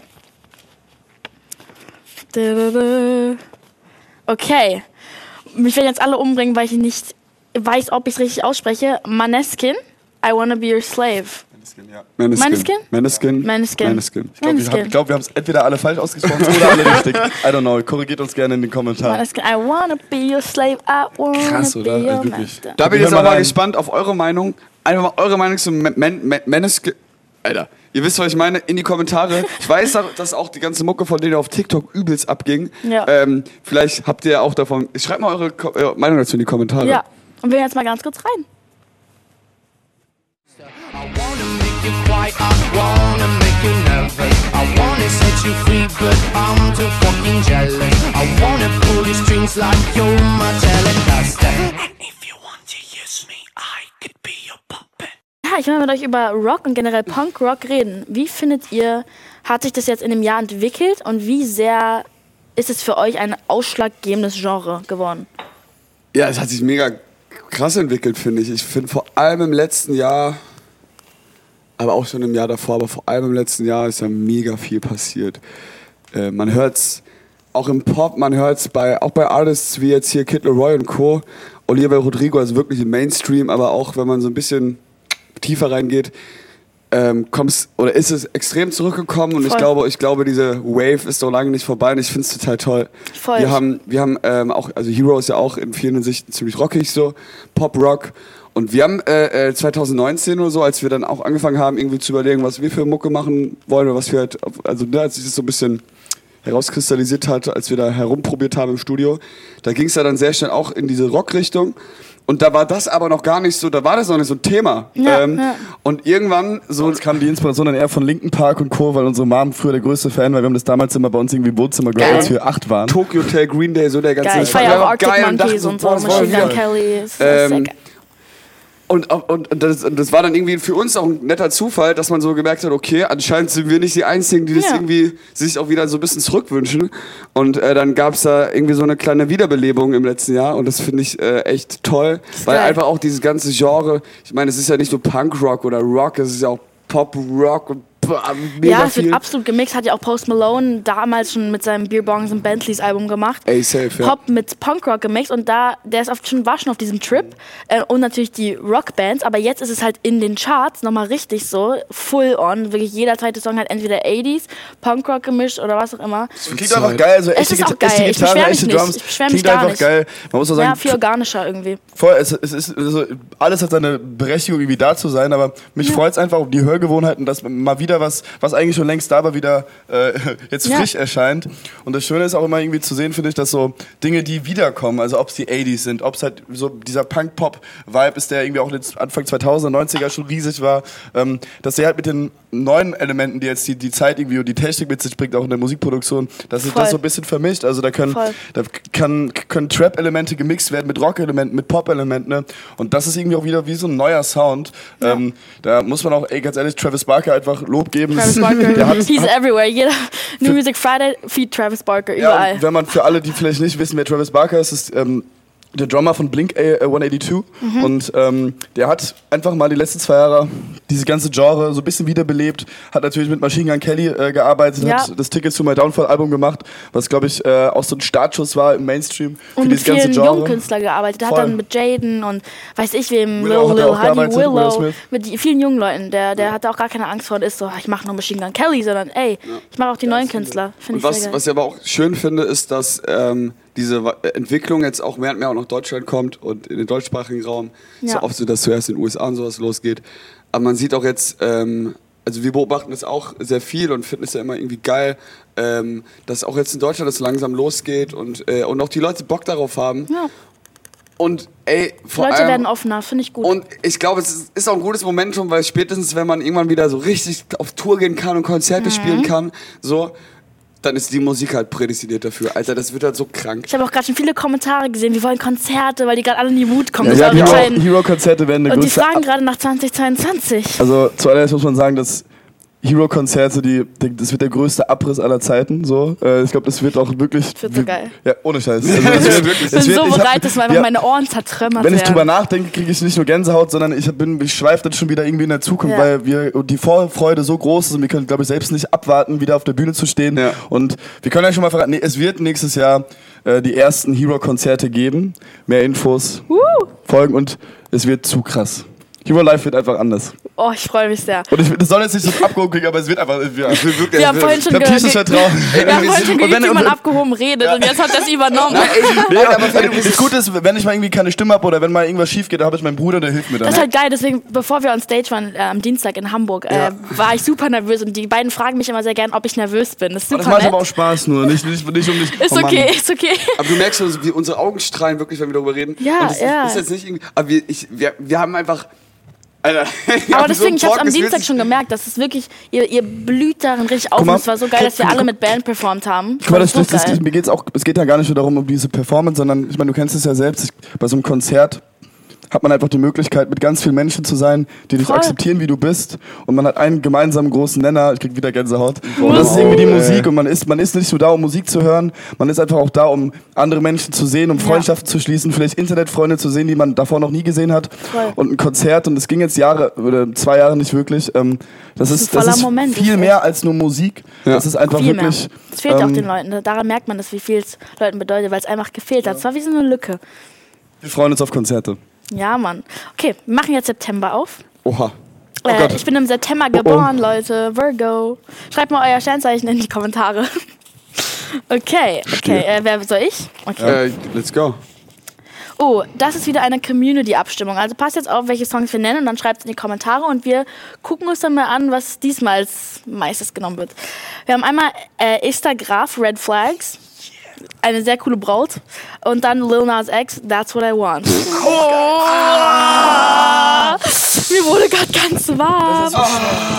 Okay. Okay. Mich werden jetzt alle umbringen, weil ich nicht weiß, ob ich es richtig ausspreche. Maneskin, I wanna be your slave. Maneskin. Maneskin? Maneskin. Maneskin. Maneskin. Ich glaube, wir, glaub, wir haben es entweder alle falsch ausgesprochen oder alle richtig. (laughs) I don't know. Korrigiert uns gerne in den Kommentaren. Maneskin, I wanna be your slave, I wanna Krass, be oder? your Also wirklich. Da bin ich jetzt rein. gespannt auf eure Meinung. Einfach mal eure Meinung zu Man- Man- Man- Maneskin. Alter, ihr wisst, was ich meine, in die Kommentare. Ich weiß, dass auch die ganze Mucke von denen auf TikTok übelst abging. Ja. Ähm, vielleicht habt ihr auch davon. Schreibt mal eure Ko äh, Meinung dazu in die Kommentare. Ja, und wir gehen jetzt mal ganz kurz rein. Ja, ich will mit euch über Rock und generell Punk-Rock reden. Wie findet ihr, hat sich das jetzt in dem Jahr entwickelt und wie sehr ist es für euch ein ausschlaggebendes Genre geworden? Ja, es hat sich mega krass entwickelt, finde ich. Ich finde vor allem im letzten Jahr, aber auch schon im Jahr davor, aber vor allem im letzten Jahr ist ja mega viel passiert. Äh, man hört's auch im Pop, man hört's bei, auch bei Artists wie jetzt hier Kid Leroy und Co., Oliver Rodrigo, also wirklich im Mainstream, aber auch wenn man so ein bisschen tiefer reingeht, ähm, kommt's oder ist es extrem zurückgekommen und ich Voll. glaube, ich glaube, diese Wave ist noch lange nicht vorbei und ich finde es total toll. Voll. Wir haben, wir haben ähm, auch, also Hero ist ja auch in vielen Hinsichten ziemlich rockig so, Pop-Rock. Und wir haben äh, äh, 2019 oder so, als wir dann auch angefangen haben, irgendwie zu überlegen, was wir für Mucke machen wollen oder was wir halt, also ne, als sich das so ein bisschen herauskristallisiert hat, als wir da herumprobiert haben im Studio, da ging es ja dann sehr schnell auch in diese Rockrichtung. Und da war das aber noch gar nicht so, da war das noch nicht so ein Thema. Ja, ähm, ja. Und irgendwann so Uns kam die Inspiration dann eher von Linken Park und Co., weil unsere Mom früher der größte Fan war. Wir haben das damals immer bei uns irgendwie im Wohnzimmer gehört, als wir acht waren. Tokyo Hotel, Green Day, so der ganze Geil, ich war feiere auch ja Arctic geil und dachte Monkeys und so, boah, das wollen Machine Gun. Kelly. Ähm. Und, und, und, das, und das war dann irgendwie für uns auch ein netter Zufall, dass man so gemerkt hat, okay, anscheinend sind wir nicht die Einzigen, die das Ja. irgendwie sich auch wieder so ein bisschen zurückwünschen. Und äh, dann gab es da irgendwie so eine kleine Wiederbelebung im letzten Jahr und das finde ich äh, echt toll, weil geil. einfach auch dieses ganze Genre, ich meine, es ist ja nicht nur Punkrock oder Rock, es ist ja auch Pop-Rock und mega Ja, es viel. wird absolut gemixt. Hat ja auch Post Malone damals schon mit seinem Beer Bongs und Bentleys Album gemacht. Ey, safe, ja. Pop mit Punkrock gemixt und da, der ist oft schon, war schon auf diesem Trip äh, und natürlich die Rockbands, aber jetzt ist es halt in den Charts nochmal richtig so, full on, wirklich jeder zweite Song hat entweder 80s, Punkrock gemischt oder was auch immer. Klingt einfach geil. Also echte, ist auch echte geil. Ich Gitarre, echte nicht. Drums. Ich beschwer mich Klingt gar einfach nicht. geil. Man muss auch sagen, Ja, viel organischer irgendwie. Voll, es, es ist also alles hat seine Berechtigung, irgendwie da zu sein, aber mich freut es einfach um die Hörgewohnheiten, dass mal wieder was, was eigentlich schon längst da war, wieder äh, (laughs) jetzt Ja. frisch erscheint. Und das Schöne ist auch immer irgendwie zu sehen, finde ich, dass so Dinge, die wiederkommen, also ob es die 80s sind, ob es halt so dieser Punk-Pop-Vibe ist, der irgendwie auch Anfang 2000er, 90er schon riesig war, ähm, dass der halt mit den neuen Elementen, die jetzt die, die Zeit irgendwie und die Technik mit sich bringt, auch in der Musikproduktion, dass sich das so ein bisschen vermischt. Also da können, Voll. da kann, können Trap-Elemente gemixt werden mit Rock-Elementen, mit Pop-Elementen. Ne? Und das ist irgendwie auch wieder wie so ein neuer Sound. Ähm, da muss man auch, ey, ganz ehrlich, Travis Barker einfach Lob geben. Travis Barker, (laughs) Der hat, he's everywhere. Jeder New Music Friday feed Travis Barker, ja, überall. und wenn man für alle, die vielleicht nicht wissen, wer Travis Barker ist, ist ähm, der Drummer von Blink äh, 182 Mhm. und ähm, der hat einfach mal die letzten zwei Jahre diese ganze Genre so ein bisschen wiederbelebt, hat natürlich mit Machine Gun Kelly äh, gearbeitet, Ja. hat das Ticket zu My Downfall Album gemacht, was glaube ich äh, auch so ein Startschuss war im Mainstream für und mit dieses ganze Genre. jungen Künstlern gearbeitet. Er hat Voll. dann mit Jaden und weiß ich wem, Lil, Willow hat Lil gearbeitet, Will Willow, mit vielen jungen Leuten. Der, der hatte auch gar keine Angst vor und ist so, ich mache nur Machine Gun Kelly, sondern ey, ich mache auch die neuen Künstler. Finde Und was, was ich aber auch schön finde, ist, dass ähm, diese Wa- Entwicklung jetzt auch mehr und mehr auch nach Deutschland kommt und in den deutschsprachigen Raum. Ist Ja. ja oft so, dass zuerst in den USA und sowas losgeht. Aber man sieht auch jetzt, ähm, also wir beobachten das auch sehr viel und finden es ja immer irgendwie geil, ähm, dass auch jetzt in Deutschland das langsam losgeht und, äh, und auch die Leute Bock darauf haben. Ja. Und ey, vor Leute allem, werden offener, finde ich gut. und ich glaube, es ist- ist auch ein gutes Momentum, weil spätestens, wenn man irgendwann wieder so richtig auf Tour gehen kann und Konzerte Mhm. spielen kann, so, dann ist die Musik halt prädestiniert dafür. Alter, das wird halt so krank. ich habe auch gerade schon viele Kommentare gesehen, wir wollen Konzerte, weil die gerade alle in die Mut kommen. Ja, ja. Hero-Konzerte werden der Und die fragen gerade nach 2022. Also zuallererst muss man sagen, dass Hero-Konzerte, die, die, das wird der größte Abriss aller Zeiten. So, äh, ich glaube, das wird auch wirklich. Das wird so geil. Ja, ohne Scheiß. (laughs) Also, das wird, Ich es bin wird- so ich hab- bereit, dass einfach ja, meine Ohren zertrümmert Wenn ich drüber nachdenke, kriege ich nicht nur Gänsehaut, sondern ich, bin, ich schweife dann schon wieder irgendwie in der Zukunft, Ja. weil wir die Vorfreude so groß ist und wir können, glaube ich, selbst nicht abwarten, wieder auf der Bühne zu stehen. Ja. Und wir können ja schon mal verraten, nee, es wird nächstes Jahr äh, die ersten Hero-Konzerte geben. Mehr Infos folgen und es wird zu krass. Hero Live wird einfach anders. Oh, ich freue mich sehr. Und ich, das soll jetzt nicht so abgehoben klingen, aber es wird einfach. Ja. Ich will wirklich, Wir haben vorhin schon gehört, tiefstes Vertrauen. wir haben vorhin schon wenn- wie man abgehoben redet und jetzt hat es übernommen. Nee, aber das Gute ist, wenn ich mal irgendwie keine Stimme habe oder wenn mal irgendwas schief geht, dann habe ich meinen Bruder, der hilft mir dann. Das ist halt geil, deswegen, bevor wir on Stage waren, äh, am Dienstag in Hamburg, äh, war ich super nervös und die beiden fragen mich immer sehr gern, ob ich nervös bin. Das ist das super macht aber auch nett. Spaß nur, nicht, nicht, nicht um dich. Ist oh okay, ist okay. Aber du merkst schon, wie unsere Augen strahlen wirklich, wenn wir darüber reden. Ja, und das ja. Ist, ist jetzt nicht irgendwie. Aber wir, ich, wir, wir haben einfach. Alter, Aber (laughs) deswegen, ich so hab's Talk, am es Dienstag schon gemerkt, das ist wirklich, ihr, ihr blüht darin richtig auf mal, und es war so geil, dass wir alle mit Band performt haben. Guck mal, das, das, das, geil. mir geht's auch, es geht ja gar nicht nur darum, um diese Performance, sondern ich meine, du kennst es ja selbst, ich, bei so einem Konzert hat man einfach die Möglichkeit, mit ganz vielen Menschen zu sein, die dich Voll. akzeptieren, wie du bist. Und man hat einen gemeinsamen großen Nenner, ich krieg wieder Gänsehaut. Und das ist irgendwie die Musik. Und man ist, man ist nicht nur da, um Musik zu hören, man ist einfach auch da, um andere Menschen zu sehen, um Freundschaften zu schließen, vielleicht Internetfreunde zu sehen, die man davor noch nie gesehen hat. Voll. Und ein Konzert, und es ging jetzt Jahre, oder zwei Jahre nicht wirklich, ähm, das, ist, ein das ist Moment, viel ist mehr als nur Musik. Das ist einfach Viel mehr. wirklich. Das fehlt auch ähm, den Leuten. Daran merkt man das, wie viel es Leuten bedeutet, weil es einfach gefehlt hat. Es war wie so eine Lücke. Wir freuen uns auf Konzerte. Ja, Mann. Okay, wir machen jetzt September auf. Oha. äh, Gott. ich bin im September Oh, oh. geboren, Leute. Virgo. Schreibt mal euer Sternzeichen in die Kommentare. (laughs) Okay, okay. Äh, wer soll ich? Okay. Äh, let's go. Oh, das ist wieder eine Community-Abstimmung. Also passt jetzt auf, welche Songs wir nennen und dann schreibt es in die Kommentare und wir gucken uns dann mal an, was diesmal als meistes genommen wird. Wir haben einmal äh, Esther Graf, Red Flags. Eine sehr coole Braut. Und dann Lil Nas X, That's What I Want. Oh. Mir wurde gerade ganz warm.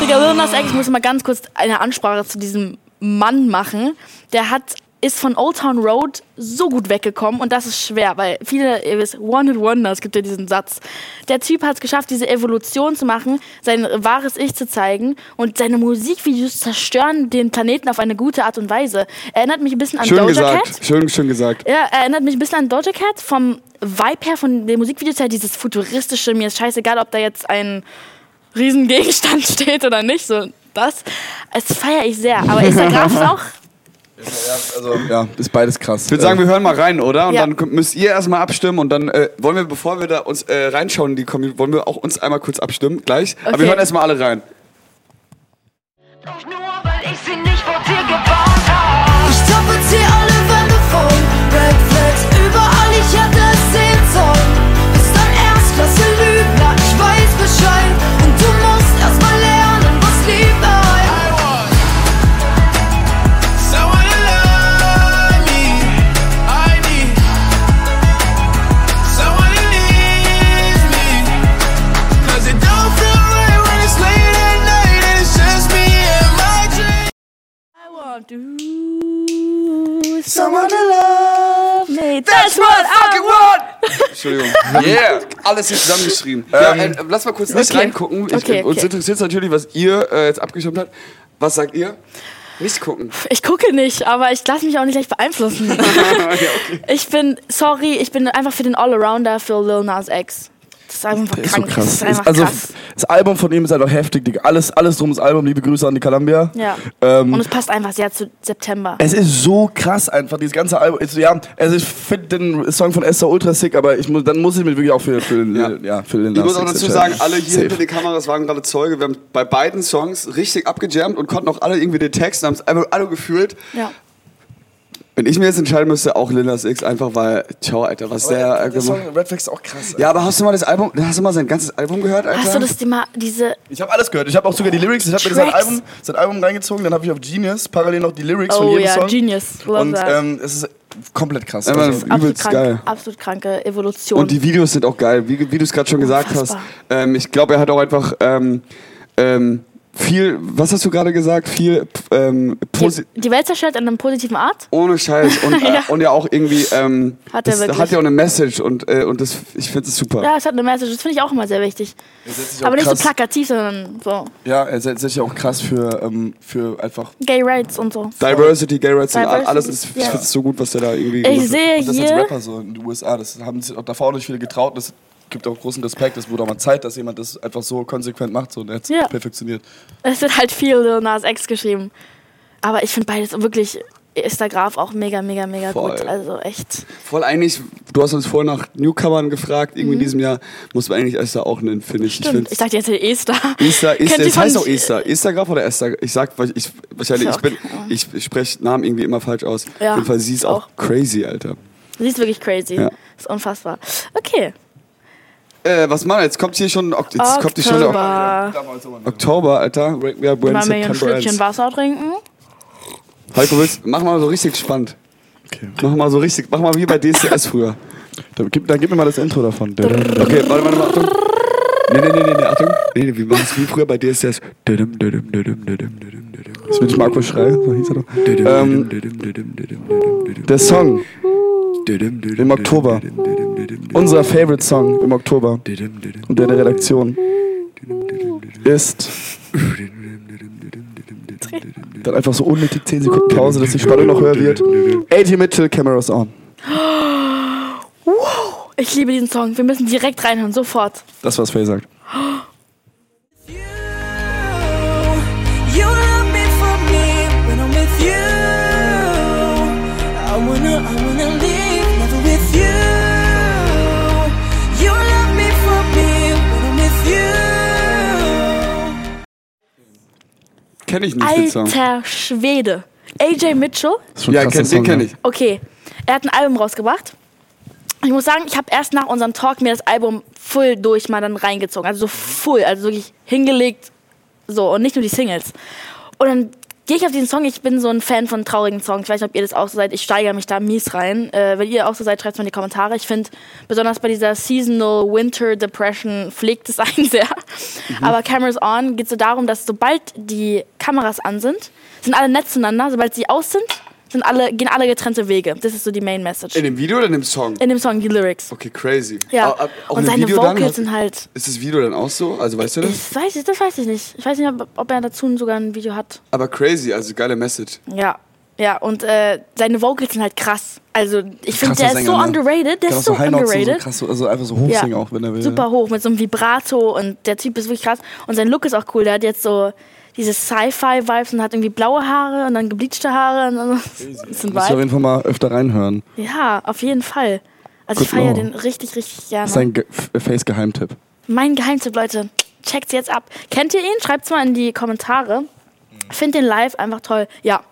Digga, Lil Nas X, ich muss mal ganz kurz eine Ansprache zu diesem Mann machen. Der hat ist von Old Town Road so gut weggekommen und das ist schwer, weil viele, ihr wisst, One Hit Wonder, es gibt ja diesen Satz. Der Typ hat es geschafft, diese Evolution zu machen, sein wahres Ich zu zeigen und seine Musikvideos zerstören den Planeten auf eine gute Art und Weise. Erinnert mich ein bisschen an Schön Doja gesagt. Cat. Schön, schön gesagt. Ja, erinnert mich ein bisschen an Doja Cat vom Vibe her, von den Musikvideos her, dieses futuristische, mir ist scheißegal, ob da jetzt ein Riesengegenstand (laughs) steht oder nicht, so das. Das feiere ich sehr, aber Instagram (laughs) ist auch Also, ja, ist beides krass. Ich würde sagen, wir hören mal rein, oder? Und Ja. dann müsst ihr erstmal abstimmen und dann äh, wollen wir, bevor wir da uns äh, reinschauen in die Community, wollen wir auch uns einmal kurz abstimmen, gleich. Aber Okay. wir hören erstmal alle rein. Doch nur weil ich sie nicht vor dir gewarnt hab. Ich tapezier alle Wände voll. Red Flags Yeah! (laughs) Alles hier zusammengeschrieben. ja, äh, lass mal kurz nicht Okay. reingucken. Ich, Okay, Uns okay. interessiert natürlich, was ihr äh, jetzt abgestimmt habt. Was sagt ihr? Nicht gucken. Ich gucke nicht, aber ich lasse mich auch nicht leicht beeinflussen. (laughs) Ich bin, sorry, ich bin einfach für den Allrounder für Lil Nas X. Das ist einfach ist so krank. Das krass. ist einfach also, krass. das Album von ihm ist einfach heftig, Digga. Alles, alles drum ist Album. Liebe Grüße an die Columbia. Ja. Ähm, Und es passt einfach sehr zu September. es ist so krass einfach, dieses ganze Album. Ist, ja, also ich finde den Song von Esther ultra sick, aber ich muss, dann muss ich mich wirklich auch für, für, Ja. ja. ja, für den Ich muss auch dazu sagen, alle hier Safe. hinter den Kameras waren gerade Zeuge. Wir haben bei beiden Songs richtig abgejammt und konnten auch alle irgendwie den Text, haben es einfach alle gefühlt. Ja. Wenn ich mir jetzt entscheiden müsste, auch Lil Nas X, einfach weil, ciao, Alter, was der, äh, der Song gemacht Red Flags ist auch krass. Ja, aber hast du mal das Album, hast du mal sein ganzes Album gehört, Alter? Hast du das Thema, diese. Ich habe alles gehört. Ich habe auch sogar die Lyrics. Ich habe mir sein. Album, sein Album reingezogen. Dann habe ich auf Genius parallel noch die Lyrics von Oh jedem ja, Song. Genius. Love Und ähm, es ist komplett krass. Ja, Also, absolut übelst krank, geil. absolut kranke Evolution. Und die Videos sind auch geil, wie, wie du es gerade schon gesagt hast. Unfassbar. Ähm, ich glaube, er hat auch einfach ähm, ähm, viel, was hast du gerade gesagt? Viel ähm, posi die, die Welt zerstört in einer positiven Art. ohne Scheiß und, (laughs) Ja. äh, und ja auch irgendwie ähm, Hat er das wirklich. hat ja auch eine Message und, äh, und das, ich finde es super. Ja, es hat eine Message, das finde ich auch immer sehr wichtig. Aber nicht so plakativ, sondern so Ja, er setzt sich auch krass für, ähm, für einfach. Gay Rights und so. Diversity, Gay Rights und Diversity, alles ist, ich finde es so gut, was der da irgendwie Ich sehe Und das als hier. Rapper so in den USA. Das haben sich auch davor auch nicht viele getraut. Das gibt auch großen Respekt. Es wurde auch mal Zeit, dass jemand das einfach so konsequent macht. So, und er hat es Ja. perfektioniert. Es wird halt viel Lil Nas X geschrieben. Aber ich finde beides wirklich, ist der Graf auch mega, mega, mega Voll. gut. Also echt. Voll eigentlich, du hast uns vorhin nach Newcomern gefragt, irgendwie in diesem Jahr muss man eigentlich Esther auch nennen, finde ich. Ich Mhm. Stimmt. finde Ich dachte jetzt Esther. Esther, (laughs) Esther, ihr es heißt auch Esther. Esther Graf oder Esther? Ich sag, weil ich, wahrscheinlich, ich bin, ich, ich spreche Namen irgendwie immer falsch aus. Ja, Auf jeden Fall, sie ist auch, auch. crazy, Alter. Sie ist wirklich crazy. Ja. Ist unfassbar. Okay. Äh, was machen wir? Jetzt kommt hier schon, Ok- jetzt kommt die schon Oktober. Oktober, Alter. Ja, when Mal mir ein Schlückchen. Wasser trinken. Heiko, willst, mach mal so richtig spannend. Okay. Mach mal so richtig, mach mal wie bei DSDS früher. Dann gib, dann gib mir mal das Intro davon. Okay, warte, warte, warte, Achtung. Nee, nee, nee, nee, nee, Achtung. Nee, nee, wir machen es wie früher bei DSDS. Das will ich Marco Schrei, so hieß er doch. Ähm, der Song im Oktober. Unser Favorite Song im Oktober. Und der der Redaktion ist. Dann einfach so unnötig 10 Sekunden Pause, dass die Spannung noch höher wird. AJ Mitchell, Cameras on. Ich liebe diesen Song. Wir müssen direkt reinhören, sofort. Das, was Faye sagt. Kenn ich nicht den Song. Alter Schwede. AJ Mitchell. Ja, kenn, den Song, kenn ja. ich. Okay, er hat ein Album rausgebracht. Ich muss sagen, ich habe erst nach unserem Talk mir das Album full durch mal dann reingezogen. Also so full, also wirklich hingelegt. So, und nicht nur die Singles. Und dann gehe ich auf diesen Song. Ich bin so ein Fan von traurigen Songs. Ich weiß nicht, ob ihr das auch so seid. Ich steigere mich da mies rein. Äh, wenn ihr auch so seid, schreibt es mal in die Kommentare. Ich finde, besonders bei dieser Seasonal Winter Depression pflegt es (laughs) einen sehr. Aber Cameras On geht so darum, dass sobald die Kameras an sind, sind alle nett zueinander. Sobald sie aus sind, sind alle, gehen alle getrennte Wege. Das ist so die Main Message. In dem Video oder in dem Song? In dem Song, die Lyrics. Okay, crazy. Ja. Auch- auch Und seine Video dann Vocals hat- sind halt. Ist das Video dann auch so? Also weißt du das? Ich weiß, das weiß ich nicht. Ich weiß nicht, ob, ob er dazu sogar ein Video hat. Aber crazy, also geile Message. Ja. Ja, und äh, seine Vocals sind halt krass. Also, ich finde, der ist so Sänger, ne? underrated. Der ist so so, underrated. krass, so- also einfach so hochsingen auch, wenn er will. Super hoch, mit so einem Vibrato und der Typ ist wirklich krass. Und sein Look ist auch cool. Der hat jetzt so diese Sci-Fi-Vibes und hat irgendwie blaue Haare und dann gebleachte Haare. Und dann, (laughs) das ist ein Muss ich auf Vibe. jeden Fall mal öfter reinhören. Ja, auf jeden Fall. Also, ich Good feiere Law. den richtig, richtig Das gerne. ist ein Ge F- Face-Geheimtipp. Mein Geheimtipp, Leute. Checkt's jetzt ab. Kennt ihr ihn? Schreibt's mal in die Kommentare. Find den live einfach toll. Ja,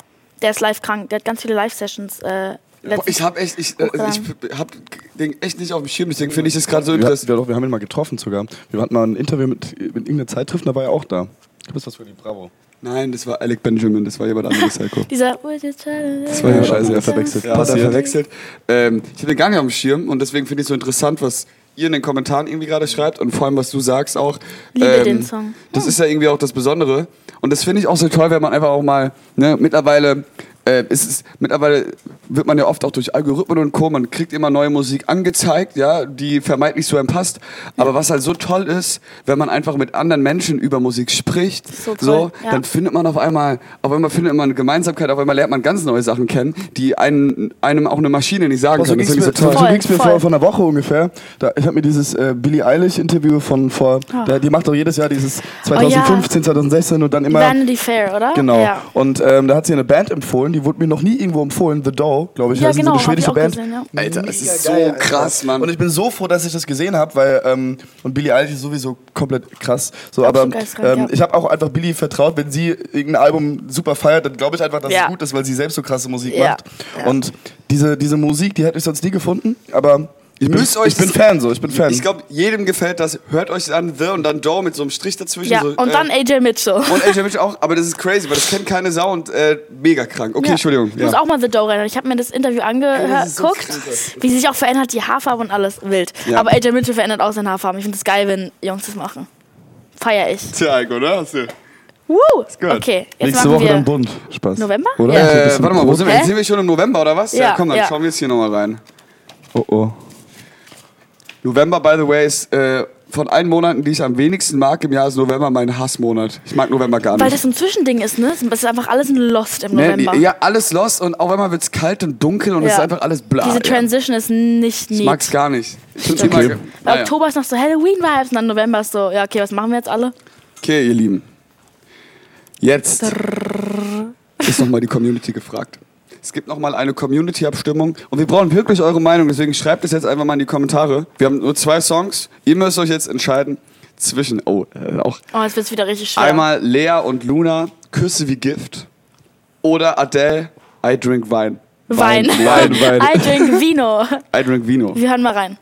der ist live krank. Der hat ganz viele Live-Sessions. Äh, Boah, ich hab echt, ich, äh, ich hab den echt nicht auf dem Schirm, deswegen finde ich das gerade so Wir, interessant. wir, doch, wir haben ihn mal getroffen sogar. Wir hatten mal ein Interview mit, mit irgendeiner Zeitschrift, da war er auch da. Du bist was für die Bravo. Nein, das war Alec Benjamin, das war jemand anderes, Heiko. (laughs) Dieser. Das war ja scheiße, er (laughs) verwechselt. Ja, hat er Passiert. verwechselt. Ähm, ich habe den gar nicht auf dem Schirm und deswegen finde ich es so interessant, was ihr in den Kommentaren irgendwie gerade schreibt und vor allem, was du sagst auch. Ähm, Liebe den Song. Das ist ja irgendwie auch das Besondere. Und das finde ich auch so toll, wenn man einfach auch mal, ne, mittlerweile, äh, ist es, mittlerweile wird man ja oft auch durch Algorithmen und Co., man kriegt immer neue Musik angezeigt, ja, die vermeintlich zu einem passt. Aber was halt so toll ist, wenn man einfach mit anderen Menschen über Musik spricht, So toll, ja. dann findet man auf einmal, auf einmal findet man eine Gemeinsamkeit, auf einmal lernt man ganz neue Sachen kennen, die einen, einem auch eine Maschine nicht sagen Boah, so kann. ging Das es mir, ich so so, toll. Voll, ging's mir voll. vor, vor einer Woche ungefähr. Da, ich habe mir dieses äh, Billie Eilish-Interview von vor, da, die macht doch jedes Jahr dieses 2015, 2016 und dann immer... Vanity Fair, oder? Genau. Ja. Und ähm, da hat sie eine Band empfohlen, die wurde mir noch nie irgendwo empfohlen. The Doe, glaube ich. Ja, genau, eine hab schwedische Band. gesehen, ja. Alter, es Mega ist so geil, Alter. krass, Mann. Und ich bin so froh, dass ich das gesehen habe, weil ähm, und Billie Eilish ist sowieso komplett krass. So, aber ähm, ja. ich habe auch einfach Billie vertraut, wenn sie irgendein Album super feiert, dann glaube ich einfach, dass Ja. es gut ist, weil sie selbst so krasse Musik Ja. macht. Und diese, diese Musik, die hätte ich sonst nie gefunden, aber ich bin, ich bin Fan so, ich bin Fan. Ich glaube, jedem gefällt das. Hört euch an The und dann Doe mit so einem Strich dazwischen. Ja, so, und äh, dann AJ Mitchell. Und AJ Mitchell auch, aber das ist crazy, weil das kennt keine Sau und äh, mega krank. Okay, Ja. Entschuldigung. Ich muss Ja. auch mal The Doe rein. Ich habe mir das Interview angeguckt, so wie sich auch verändert, die Haarfarbe und alles wild. Ja. Aber AJ Mitchell verändert auch seine Haarfarbe. Ich finde es geil, wenn Jungs das machen. Feier ich. Tja, oder? Hast du. Woo! gut. Okay, jetzt Nächste machen Woche wir dann bunt. Spaß. November? Oder? Äh, warte mal, wo sind wir? Jetzt sind wir schon im November, oder was? Ja, komm, dann ja. schauen wir jetzt hier nochmal rein. Oh oh. November, by the way, ist äh, von allen Monaten, die ich am wenigsten mag im Jahr, ist November mein Hassmonat. Ich mag November gar nicht. Weil das so ein Zwischending ist, ne? Es ist einfach alles ein Lost im Nee, November. die- ja, alles los und auf einmal wird es kalt und dunkel und es Ja. ist einfach alles bla. Diese ja. Transition ist nicht Ich neat. mag's gar nicht. Ich Okay. Weil naja. Oktober ist noch so Halloween-Vibes und dann November ist so, ja, okay, was machen wir jetzt alle? Okay, ihr Lieben. Jetzt ist nochmal die Community gefragt. Es gibt nochmal eine Community-Abstimmung und wir brauchen wirklich eure Meinung, deswegen schreibt es jetzt einfach mal in die Kommentare. Wir haben nur zwei Songs. Ihr müsst euch jetzt entscheiden zwischen, oh, äh, auch Oh, jetzt wird's wieder richtig schwer. einmal Lea und Luna, Küsse wie Gift oder Adele, I drink Wein. Wein. Wein, Wein. (laughs) I drink Vino. I drink Vino. Wir hören mal rein.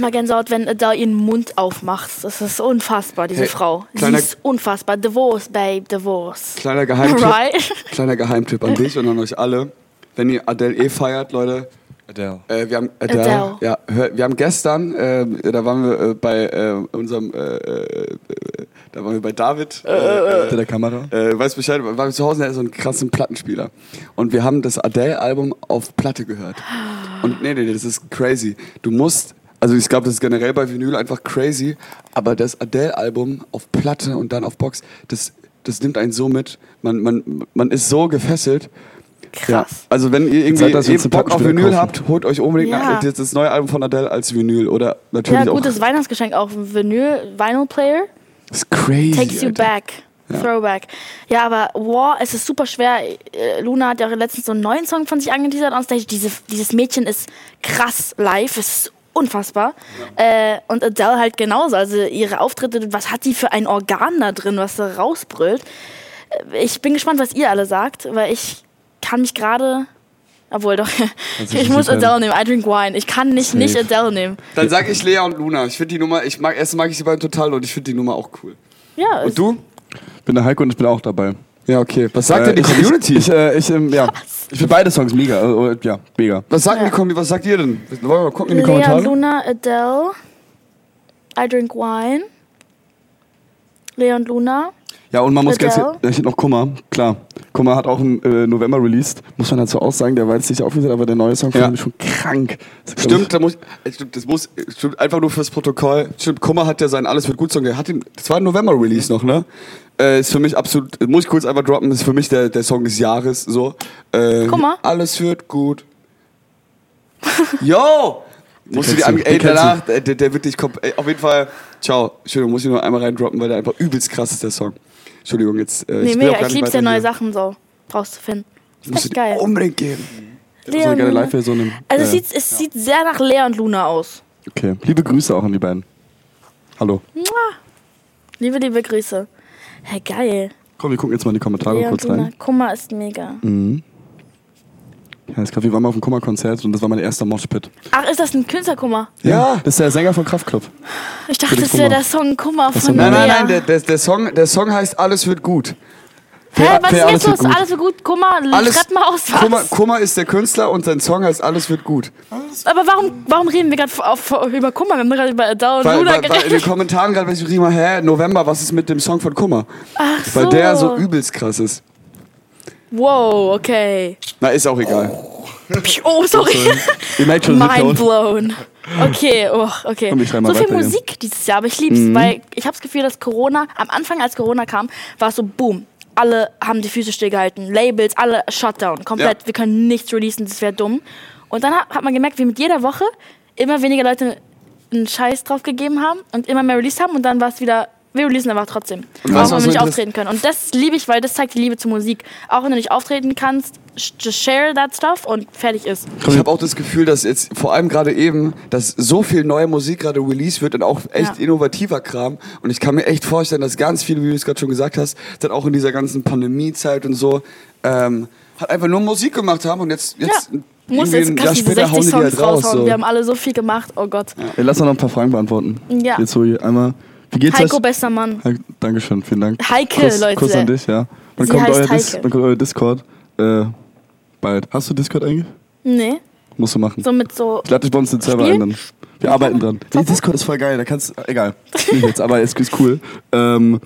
Jedes Mal Gänsehaut, wenn Adele ihren Mund aufmacht. Das ist unfassbar, diese Hey, Frau. Sie kleiner- ist unfassbar. Divorce, babe, divorce. Kleiner Geheimtipp. Right? (laughs) Kleiner Geheimtipp an dich und an euch alle. Wenn ihr Adele eh feiert, Leute, Adele. Äh, wir haben Adele, Adele. Ja, hör, wir haben gestern, äh, da waren wir äh, bei äh, unserem, äh, äh, da waren wir bei David. Äh, Hinter der Kamera. äh, weiß Bescheid, waren wir zu Hause, der hat so einen krassen Plattenspieler. Und wir haben das Adele-Album auf Platte gehört. Und nee, nee, nee, das ist crazy. Du musst, also ich glaube, das ist generell bei Vinyl einfach crazy, aber das Adele-Album auf Platte und dann auf Box, das, das nimmt einen so mit. Man, man, man ist so gefesselt. Ja, Krass. also wenn ihr irgendwie das, eh jetzt einen Bock auf Vinyl kaufen. habt, holt euch unbedingt Ja. nach, das, das neue Album von Adele als Vinyl oder natürlich Ja, auch. gutes Weihnachtsgeschenk auch. Vinyl, Vinyl Player. Das ist crazy. Takes you Alter. back. Throwback. Ja, aber wow, es ist super schwer. Äh, Luna hat ja letztens so einen neuen Song von sich angeteasert on stage. Diese, dieses Mädchen ist krass live. Es ist unfassbar. Äh, und Adele halt genauso. Also ihre Auftritte, was hat die für ein Organ da drin, was da rausbrüllt. Äh, Ich bin gespannt, was ihr alle sagt, weil ich kann mich gerade. Obwohl doch, (laughs) ich nicht muss. Adele nehmen. I drink wine. Ich kann nicht nicht Adele nehmen. Dann sage ich Lea und Luna. Ich finde die Nummer, ich mag, erst mag ich sie beiden total und ich finde die Nummer auch cool. Ja, Und du? Ich bin der Heiko und ich bin auch dabei. Ja, okay. Was sagt Äh, denn die Community? Ich, ich, äh, ich, ähm, ja. ich finde beide Songs mega. Also, ja, mega. was, sagt Ja. die Community? was sagt ihr denn? Wollen wir mal gucken in die Lea, Kommentare? Luna, Adele. I drink wine. Lea und Luna. Ja, und man muss ganz, ja, ich hätte noch Kummer, klar. Kummer hat auch im äh, November released, muss man dazu auch sagen, der war jetzt nicht aufgesetzt, aber der neue Song Ja. fand ich schon krank. Das ist, Stimmt, da muss, äh, stimmt, das muss, stimmt, einfach nur fürs Protokoll. Stimmt, Kummer hat ja sein Alles wird gut Song, der hat den, das war ein November-Release noch, ne? Äh, ist für mich absolut, muss ich kurz einfach droppen, ist für mich der, der Song des Jahres, so. Äh, Kummer? Alles wird gut. (laughs) Yo! Musst du dir ey, danach, der, der wird dich komp ey, auf jeden Fall, ciao. Entschuldigung, muss ich nur einmal reindroppen, weil der einfach übelst krass ist, der Song. Entschuldigung, jetzt, äh, Nee, auch mega. gar Ich lieb's ja, neue. Sachen so rauszufinden. Ist Musst du echt geil. unbedingt geben. ich, so eine geile Luna. Live-Version. im- Also es, äh, sieht, es sieht sehr nach Lea und Luna aus. Okay, liebe Grüße auch an die beiden. Hallo. Liebe, liebe Grüße. Hey, geil. Komm, wir gucken jetzt mal in die Kommentare Lea und kurz Luna. rein. Kummer ist mega. Ja, ich wir waren mal auf dem Kummer-Konzert und das war mein erster Moshpit. Ach, ist das ein Künstlerkummer? Ja. Das ist der Sänger von Kraftklub. Ich dachte, Für den das wäre Kummer. der Song Kummer von Nein, nein, nein, der, der, der, Song, der Song heißt Alles wird gut. Hä, was ist Alles jetzt wird los? gut. Alles wird gut. Kummer, Alles, schreib mal aus, was? Kummer, Kummer ist der Künstler und sein Song heißt Alles wird gut. Aber warum, warum reden wir gerade über Kummer? Wir haben gerade über Adele und Weil, Luna weil, weil in den geredet. Kommentaren gerade, ich rieche hä, November, was ist mit dem Song von Kummer? Ach Weil so. der so übelst krass ist. Wow, okay. Na, ist auch egal. Oh, sorry. Ihr merkt schon, Mind blown. Okay, oh, okay. So viel. Mhm. Musik dieses Jahr, aber ich lieb's, weil ich habe das Gefühl, dass Corona, am Anfang als Corona kam, war es so boom. Alle haben die Füße stillgehalten, Labels, alle Shutdown, komplett. Ja. Wir können nichts releasen, das wäre dumm. Und dann hat, hat man gemerkt, wie mit jeder Woche immer weniger Leute einen Scheiß drauf gegeben haben und immer mehr released haben und dann war es wieder, wir releasen einfach trotzdem. Und auch wenn wir nicht auftreten können. Und das liebe ich, weil das zeigt die Liebe zur Musik. Auch wenn du nicht auftreten kannst, just share that stuff und fertig ist. Ich habe auch das Gefühl, dass jetzt vor allem gerade eben, dass so viel neue Musik gerade released wird und auch echt Ja. innovativer Kram. Und ich kann mir echt vorstellen, dass ganz viele, wie du es gerade schon gesagt hast, dann auch in dieser ganzen Pandemiezeit und so, ähm, halt einfach nur Musik gemacht haben und jetzt, jetzt ja. Muss jetzt ein Jahr kannst du diese später hauen 60 die die halt Songs raus. raushauen. So. Wir haben alle so viel gemacht. Oh Gott. Ey, lass doch noch ein paar Fragen beantworten. Ja. Jetzt so einmal. Wie geht's Heiko, euch? bester Mann. Heik- Dankeschön, vielen Dank. Heike, Kuss, Leute. Kuss an dich, ja. Dann kommt, euer Dis, dann kommt euer Discord. Äh, bald. Hast du Discord eigentlich? Nee, Musst du machen. so mit so. Ich lade dich bei uns den Server ein dann. Wir arbeiten dran. Nee, Discord ist voll geil. Da kannst egal. (laughs) Nicht jetzt, aber es ist cool. Ähm,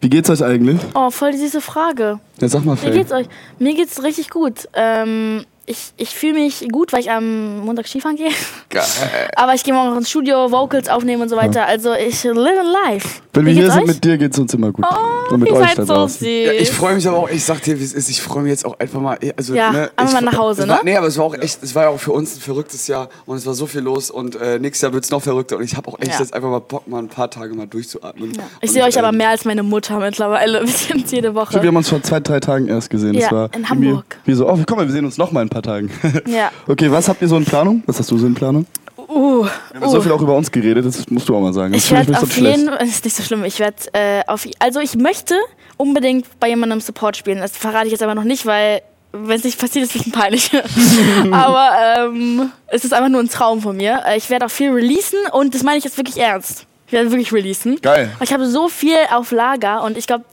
wie geht's euch eigentlich? Oh, voll die süße Frage. Ja, sag mal, Wie Faye. geht's euch? Mir geht's richtig gut. Ähm, ich ich fühle mich gut, weil ich am Montag Skifahren gehe. Geil. (laughs) Aber ich gehe morgen auch ins Studio, Vocals aufnehmen und so weiter. Also ich live in life. Wenn Wie wir hier sind euch? mit dir, geht's uns immer gut. Oh, Und mit euch seid so süß. Ja, ich freue mich aber auch, ich sag dir, wie es ist, ich freue mich jetzt auch einfach mal, also, Ja, ne, einfach mal nach Hause, es war, ne? Nee, aber es war auch echt, es war ja auch für uns ein verrücktes Jahr und es war so viel los und äh, nächstes Jahr wird es noch verrückter und ich habe auch echt Ja. jetzt einfach mal Bock, mal ein paar Tage mal durchzuatmen. Ja. Ich sehe euch aber ähm, mehr als meine Mutter mittlerweile. (laughs) Wir sehen uns jede Woche. Wir haben uns vor zwei, drei Tagen erst gesehen. Ja, das war in Hamburg. Wie so, oh, komm mal, wir sehen uns noch mal in ein paar Tagen. (laughs) Ja. Okay, was habt ihr so in Planung? Was hast du so in Planung? Uh, Wir haben so uh. viel auch über uns geredet, das musst du auch mal sagen. Das Ich werde auf jeden Fall, ist nicht so schlimm, ich werde äh, auf, also ich möchte unbedingt bei jemandem Support spielen. Das verrate ich jetzt aber noch nicht, weil wenn es nicht passiert, ist es ein bisschen peinlich. (laughs) aber ähm, es ist einfach nur ein Traum von mir. Äh, Ich werde auch viel releasen und das meine ich jetzt wirklich ernst. Ich werde wirklich releasen. Geil. Weil Ich habe so viel auf Lager und ich glaube,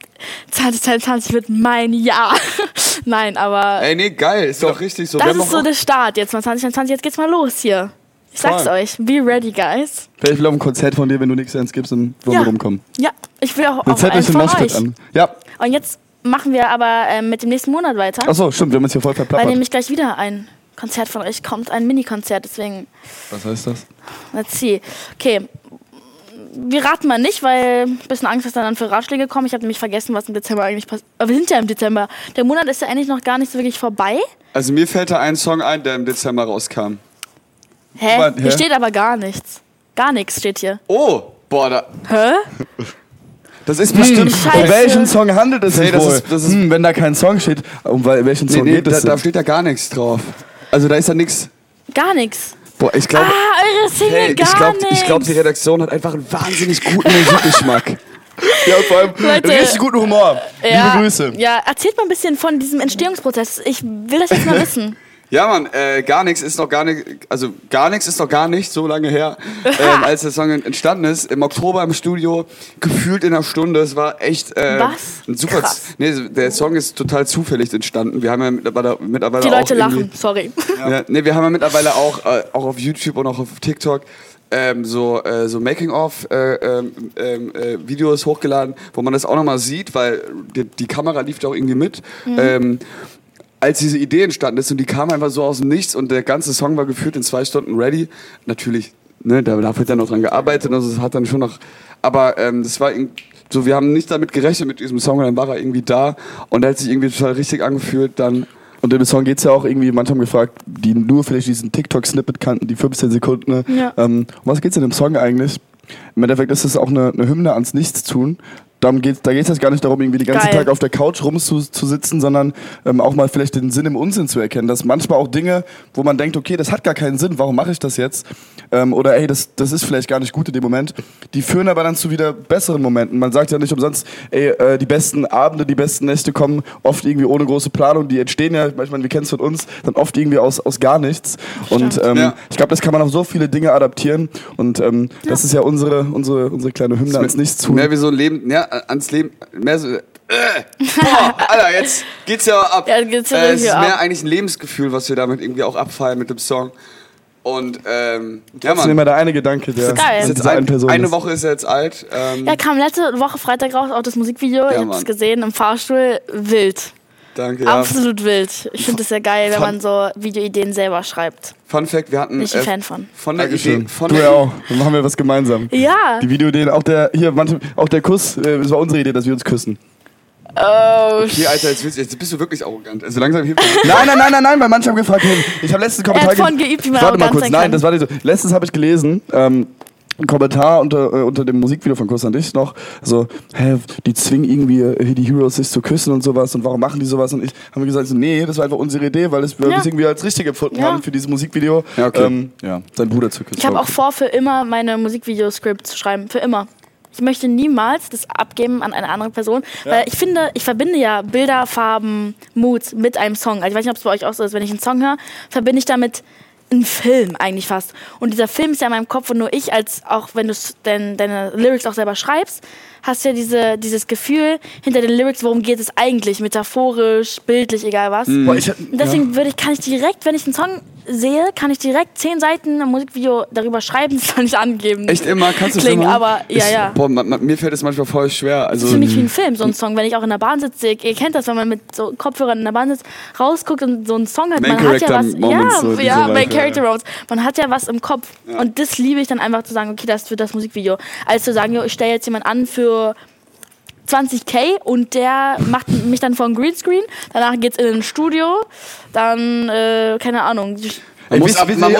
2022 wird mein Jahr. (laughs) Nein, aber Ey, nee, geil, ist doch richtig so. Das ist so der Start jetzt mal 2022. Jetzt geht's mal los hier. Ich sag's Voll. euch. Be ready, guys. Vielleicht will auf ein Konzert von dir, wenn du nichts ernst gibst, dann wollen Ja. wir rumkommen. Ja, ich will auch auf den von euch. an. Ja, Und jetzt machen wir aber ähm, mit dem nächsten Monat weiter, achso, stimmt, wir haben uns hier voll weil verplappert. nämlich gleich wieder ein Konzert von euch kommt, ein Mini-Konzert. Deswegen, Was heißt das? let's see. Okay, wir raten mal nicht, weil ein bisschen Angst, dass dann für Ratschläge kommen. Ich habe nämlich vergessen, was im Dezember eigentlich passiert. Aber wir sind ja im Dezember. Der Monat ist ja eigentlich noch gar nicht so wirklich vorbei. Also mir fällt da ein Song ein, der im Dezember rauskam. Hä? Aber- hä? Hier steht aber gar nichts. Gar nichts steht hier. Oh, boah, da, Hä? das ist bestimmt... Scheiße. Um welchen Song handelt es Hey, sich das wohl? ist- das ist- hm, wenn da kein Song steht, um wel- welchen Nee, Song nee, geht da, es da steht ja gar nichts drauf. Also da ist ja nichts... Gar nichts. Boah, ich glaube... Ah, eure Single Hey, gar ich glaube, glaub, die Redaktion hat einfach einen wahnsinnig guten Musikgeschmack. (laughs) Ja, vor allem Leute. richtig guten Humor. ja, Liebe Grüße. Ja, erzählt mal ein bisschen von diesem Entstehungsprozess. Ich will das jetzt mal (laughs) wissen. Ja, Mann, äh, gar nichts ist noch gar nicht, also gar nichts ist noch gar nicht so lange her, (laughs) ähm, als der Song entstanden ist. Im Oktober im Studio, gefühlt in einer Stunde. Es war echt äh, Was? ein super. Krass. Nee, der Song ist total zufällig entstanden. Wir haben ja mittlerweile, mittlerweile Die auch Leute irgendwie- lachen, sorry. Ja. nee, wir haben ja mittlerweile auch, äh, auch auf YouTube und auch auf TikTok ähm, so, äh, so Making-of äh, ähm, ähm, äh, Videos hochgeladen, wo man das auch nochmal sieht, weil die, die Kamera lief da auch irgendwie mit. Ähm, als diese Idee entstanden ist und die kam einfach so aus dem Nichts und der ganze Song war gefühlt in zwei Stunden ready. Natürlich, ne, da, wird dann noch dran gearbeitet, also es hat dann schon noch, aber ähm, das war so, wir haben nicht damit gerechnet mit diesem Song und dann war er irgendwie da und er hat sich irgendwie total richtig angefühlt, dann Und in dem Song geht es ja auch irgendwie, manche haben gefragt, die nur vielleicht diesen TikTok-Snippet kannten, die 15 Sekunden. ne? Ja. Ähm, um was geht's in dem Song eigentlich? Im Endeffekt ist es auch eine, eine Hymne ans Nichtstun. Darum geht's, da geht es jetzt gar nicht darum, irgendwie den ganzen Geil. Tag auf der Couch rumzusitzen, sondern ähm, auch mal vielleicht den Sinn im Unsinn zu erkennen. Dass manchmal auch Dinge, wo man denkt, okay, das hat gar keinen Sinn, warum mache ich das jetzt? Ähm, oder ey, das, das ist vielleicht gar nicht gut in dem Moment. Die führen aber dann zu wieder besseren Momenten. Man sagt ja nicht umsonst, ey, äh, die besten Abende, die besten Nächte kommen oft irgendwie ohne große Planung. Die entstehen ja, manchmal, wir kennen es von uns, dann oft irgendwie aus, aus gar nichts. Und ähm, Ja. ich glaube, das kann man auf so viele Dinge adaptieren. Und ähm, das ist ja unsere, unsere, unsere kleine Hymne ans Nichtstun. Mehr wie so ein Leben, ja, ans Leben, mehr so. Äh, boah, (laughs) Alter, jetzt geht's ja ab. Ja, geht's ja äh, es ist mehr ab. eigentlich ein Lebensgefühl, was wir damit irgendwie auch abfeiern mit dem Song. Und ähm, ja, Das ist Mann. immer der eine Gedanke, der Geil. Ist mit jetzt dieser einen ein, Person eine ist. Woche ist er jetzt alt. Ähm, Ja, kam letzte Woche Freitag raus, auch das Musikvideo. ich hab's Mann. gesehen im Fahrstuhl. Wild. Danke, ja. Absolut wild. Ich finde es sehr geil, wenn man so Videoideen selber schreibt. Fun Fact, wir hatten Bin ich ein Fan von. von der Idee, Dankeschön. von Du der ja auch. Dann machen wir was gemeinsam. Ja. Die Videoideen, auch der, hier, manche, auch der Kuss, äh, es war unsere Idee, dass wir uns küssen. Oh, Okay, Alter, jetzt, willst- jetzt bist du wirklich arrogant. Also langsam hebt (laughs) Nein, nein, nein, nein, nein, weil manche haben gefragt, ich habe letztens einen Er Kommentar hat von ge- geübt, wie man Warte mal kurz, nein, kann. das war nicht so. Letztens habe ich gelesen, ähm, Kommentar unter, äh, unter dem Musikvideo von Kuss an dich noch, so, hä, die zwingen irgendwie äh, die Heroes sich zu küssen und sowas und warum machen die sowas und ich haben wir gesagt, so, nee, das war einfach unsere Idee, weil es wir Ja. es irgendwie als richtig empfunden Ja. haben für dieses Musikvideo, Ja, okay. ähm, ja, seinen Bruder zu küssen. Ich habe auch vor, für immer meine Musikvideoscripts zu schreiben. Für immer. Ich möchte niemals das abgeben an eine andere Person, weil ich finde, ich verbinde ja Bilder, Farben, Moods mit einem Song. Also ich weiß nicht, ob es bei euch auch so ist, wenn ich einen Song höre, verbinde ich damit einen Film eigentlich fast. Und dieser Film ist ja in meinem Kopf und nur ich, als auch wenn du dein, deine Lyrics auch selber schreibst, hast ja diese, dieses Gefühl hinter den Lyrics, worum geht es eigentlich, metaphorisch, bildlich, egal was. Boah, ich, Und deswegen würde ich, kann ich direkt, wenn ich einen Song sehe, kann ich direkt zehn Seiten im Musikvideo darüber schreiben, (laughs) das soll ich angeben. Echt immer? Kannst du das Klingen, immer? aber ja, ich, ja. Boah, ma, ma, mir fällt es manchmal voll schwer. Also, Das ist für mich wie ein Film, so ein Song. Wenn ich auch in der Bahn sitze, ihr kennt das, wenn man mit so Kopfhörern in der Bahn sitzt, rausguckt und so einen Song hat, man hat ja was, Moments, ja, so ja, Main ja, Character Moments. Man hat ja was im Kopf. Und das liebe ich dann einfach zu sagen, okay, das wird das Musikvideo. Als zu sagen, jo, ich stelle jetzt jemand an für 20k und der macht mich dann vor ein Greenscreen. Danach geht's in ein Studio. Dann, äh, keine Ahnung. Man muss, ab- man man,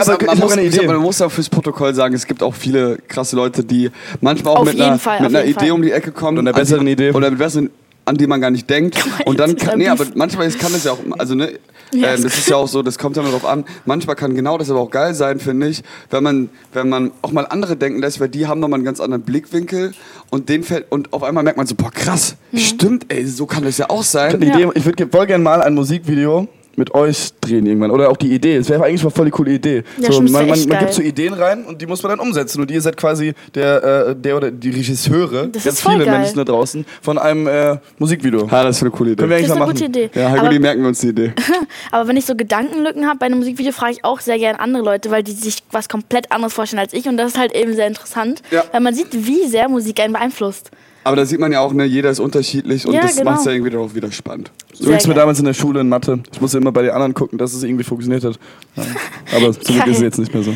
man auch fürs Protokoll sagen, es gibt auch viele krasse Leute, die manchmal auch Auf mit einer, Fall, mit einer Idee Fall. um die Ecke kommen. Und einer besseren Idee. Oder mit besseren, an die man gar nicht denkt. Und dann kann, nee, aber manchmal ist- kann das ja auch, also ne, (laughs) Ja, ähm, das ist ja auch so, das kommt ja immer drauf an. Manchmal kann genau das aber auch geil sein, finde ich, wenn man, wenn man auch mal andere denken lässt, weil die haben nochmal einen ganz anderen Blickwinkel und den fällt, und auf einmal merkt man so, boah, krass, Mhm. stimmt, ey, so kann das ja auch sein. Die Idee, ich würde voll gerne mal ein Musikvideo mit euch drehen irgendwann. Oder auch die Idee. Es wäre eigentlich mal voll die coole Idee. Ja, so, das man man, man gibt so Ideen rein und die muss man dann umsetzen. Und ihr seid quasi der, äh, der oder die Regisseure, Das ganz ist voll viele geil. Menschen da draußen, von einem äh, Musikvideo. Ja, das ist eine coole Idee. Können wir eigentlich Das ist mal eine machen. gute Idee. Ja, Heiko, aber, die merken wir uns die Idee. (laughs) aber wenn ich so Gedankenlücken habe bei einem Musikvideo, frage ich auch sehr gerne andere Leute, weil die sich was komplett anderes vorstellen als ich. Und das ist halt eben sehr interessant, Ja. weil man sieht, wie sehr Musik einen beeinflusst. Aber da sieht man ja auch, ne, jeder ist unterschiedlich und Ja, das genau. macht es ja irgendwie auch wieder spannend. So ging es mir damals in der Schule in Mathe. Ich musste immer bei den anderen gucken, dass es irgendwie funktioniert hat. Ja. Aber zum Glück ist es jetzt nicht mehr so.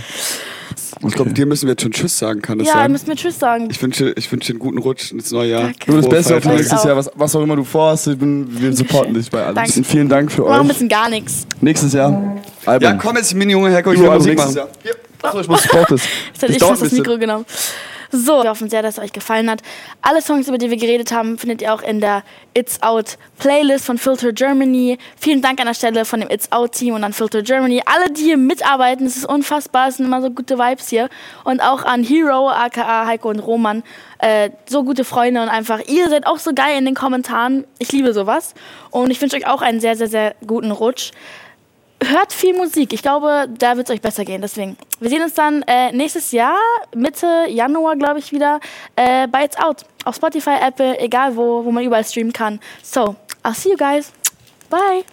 Ich glaube, dir müssen wir jetzt schon Tschüss sagen, kann das Ja, sein? müsst mir Tschüss sagen. Ich wünsche, ich wünsche dir einen guten Rutsch ins neue Jahr. Danke. Nur das Beste auf nächstes. Jahr, was, was auch immer du vorhast. Ich bin, wir supporten dich bei allem. Danke. Und vielen Dank für Wir machen ein euch. bisschen gar nichts. Nächstes Jahr. Album. Ja, komm jetzt, mini Junge, Heiko, ich will Musik machen. Jahr. Achso, ich muss Sportes. (laughs) Jetzt hätte ich fast das. Mikro genommen. So, wir hoffen sehr, dass es euch gefallen hat. Alle Songs, über die wir geredet haben, findet ihr auch in der It's Out Playlist von Filter Germany. Vielen Dank an der Stelle von dem It's Out Team und an Filter Germany. Alle, die hier mitarbeiten, es ist unfassbar, es sind immer so gute Vibes hier. Und auch an Hero, aka Heiko und Roman. Äh, so gute Freunde und einfach, ihr seid auch so geil in den Kommentaren. Ich liebe sowas. Und ich wünsche euch auch einen sehr, sehr, sehr guten Rutsch hört viel Musik. Ich glaube, da wird es euch besser gehen. Deswegen, wir sehen uns dann äh, nächstes Jahr, Mitte Januar, glaube ich, wieder äh, bei It's Out. Auf Spotify, Apple, egal wo, wo man überall streamen kann. So, I'll see you guys. Bye.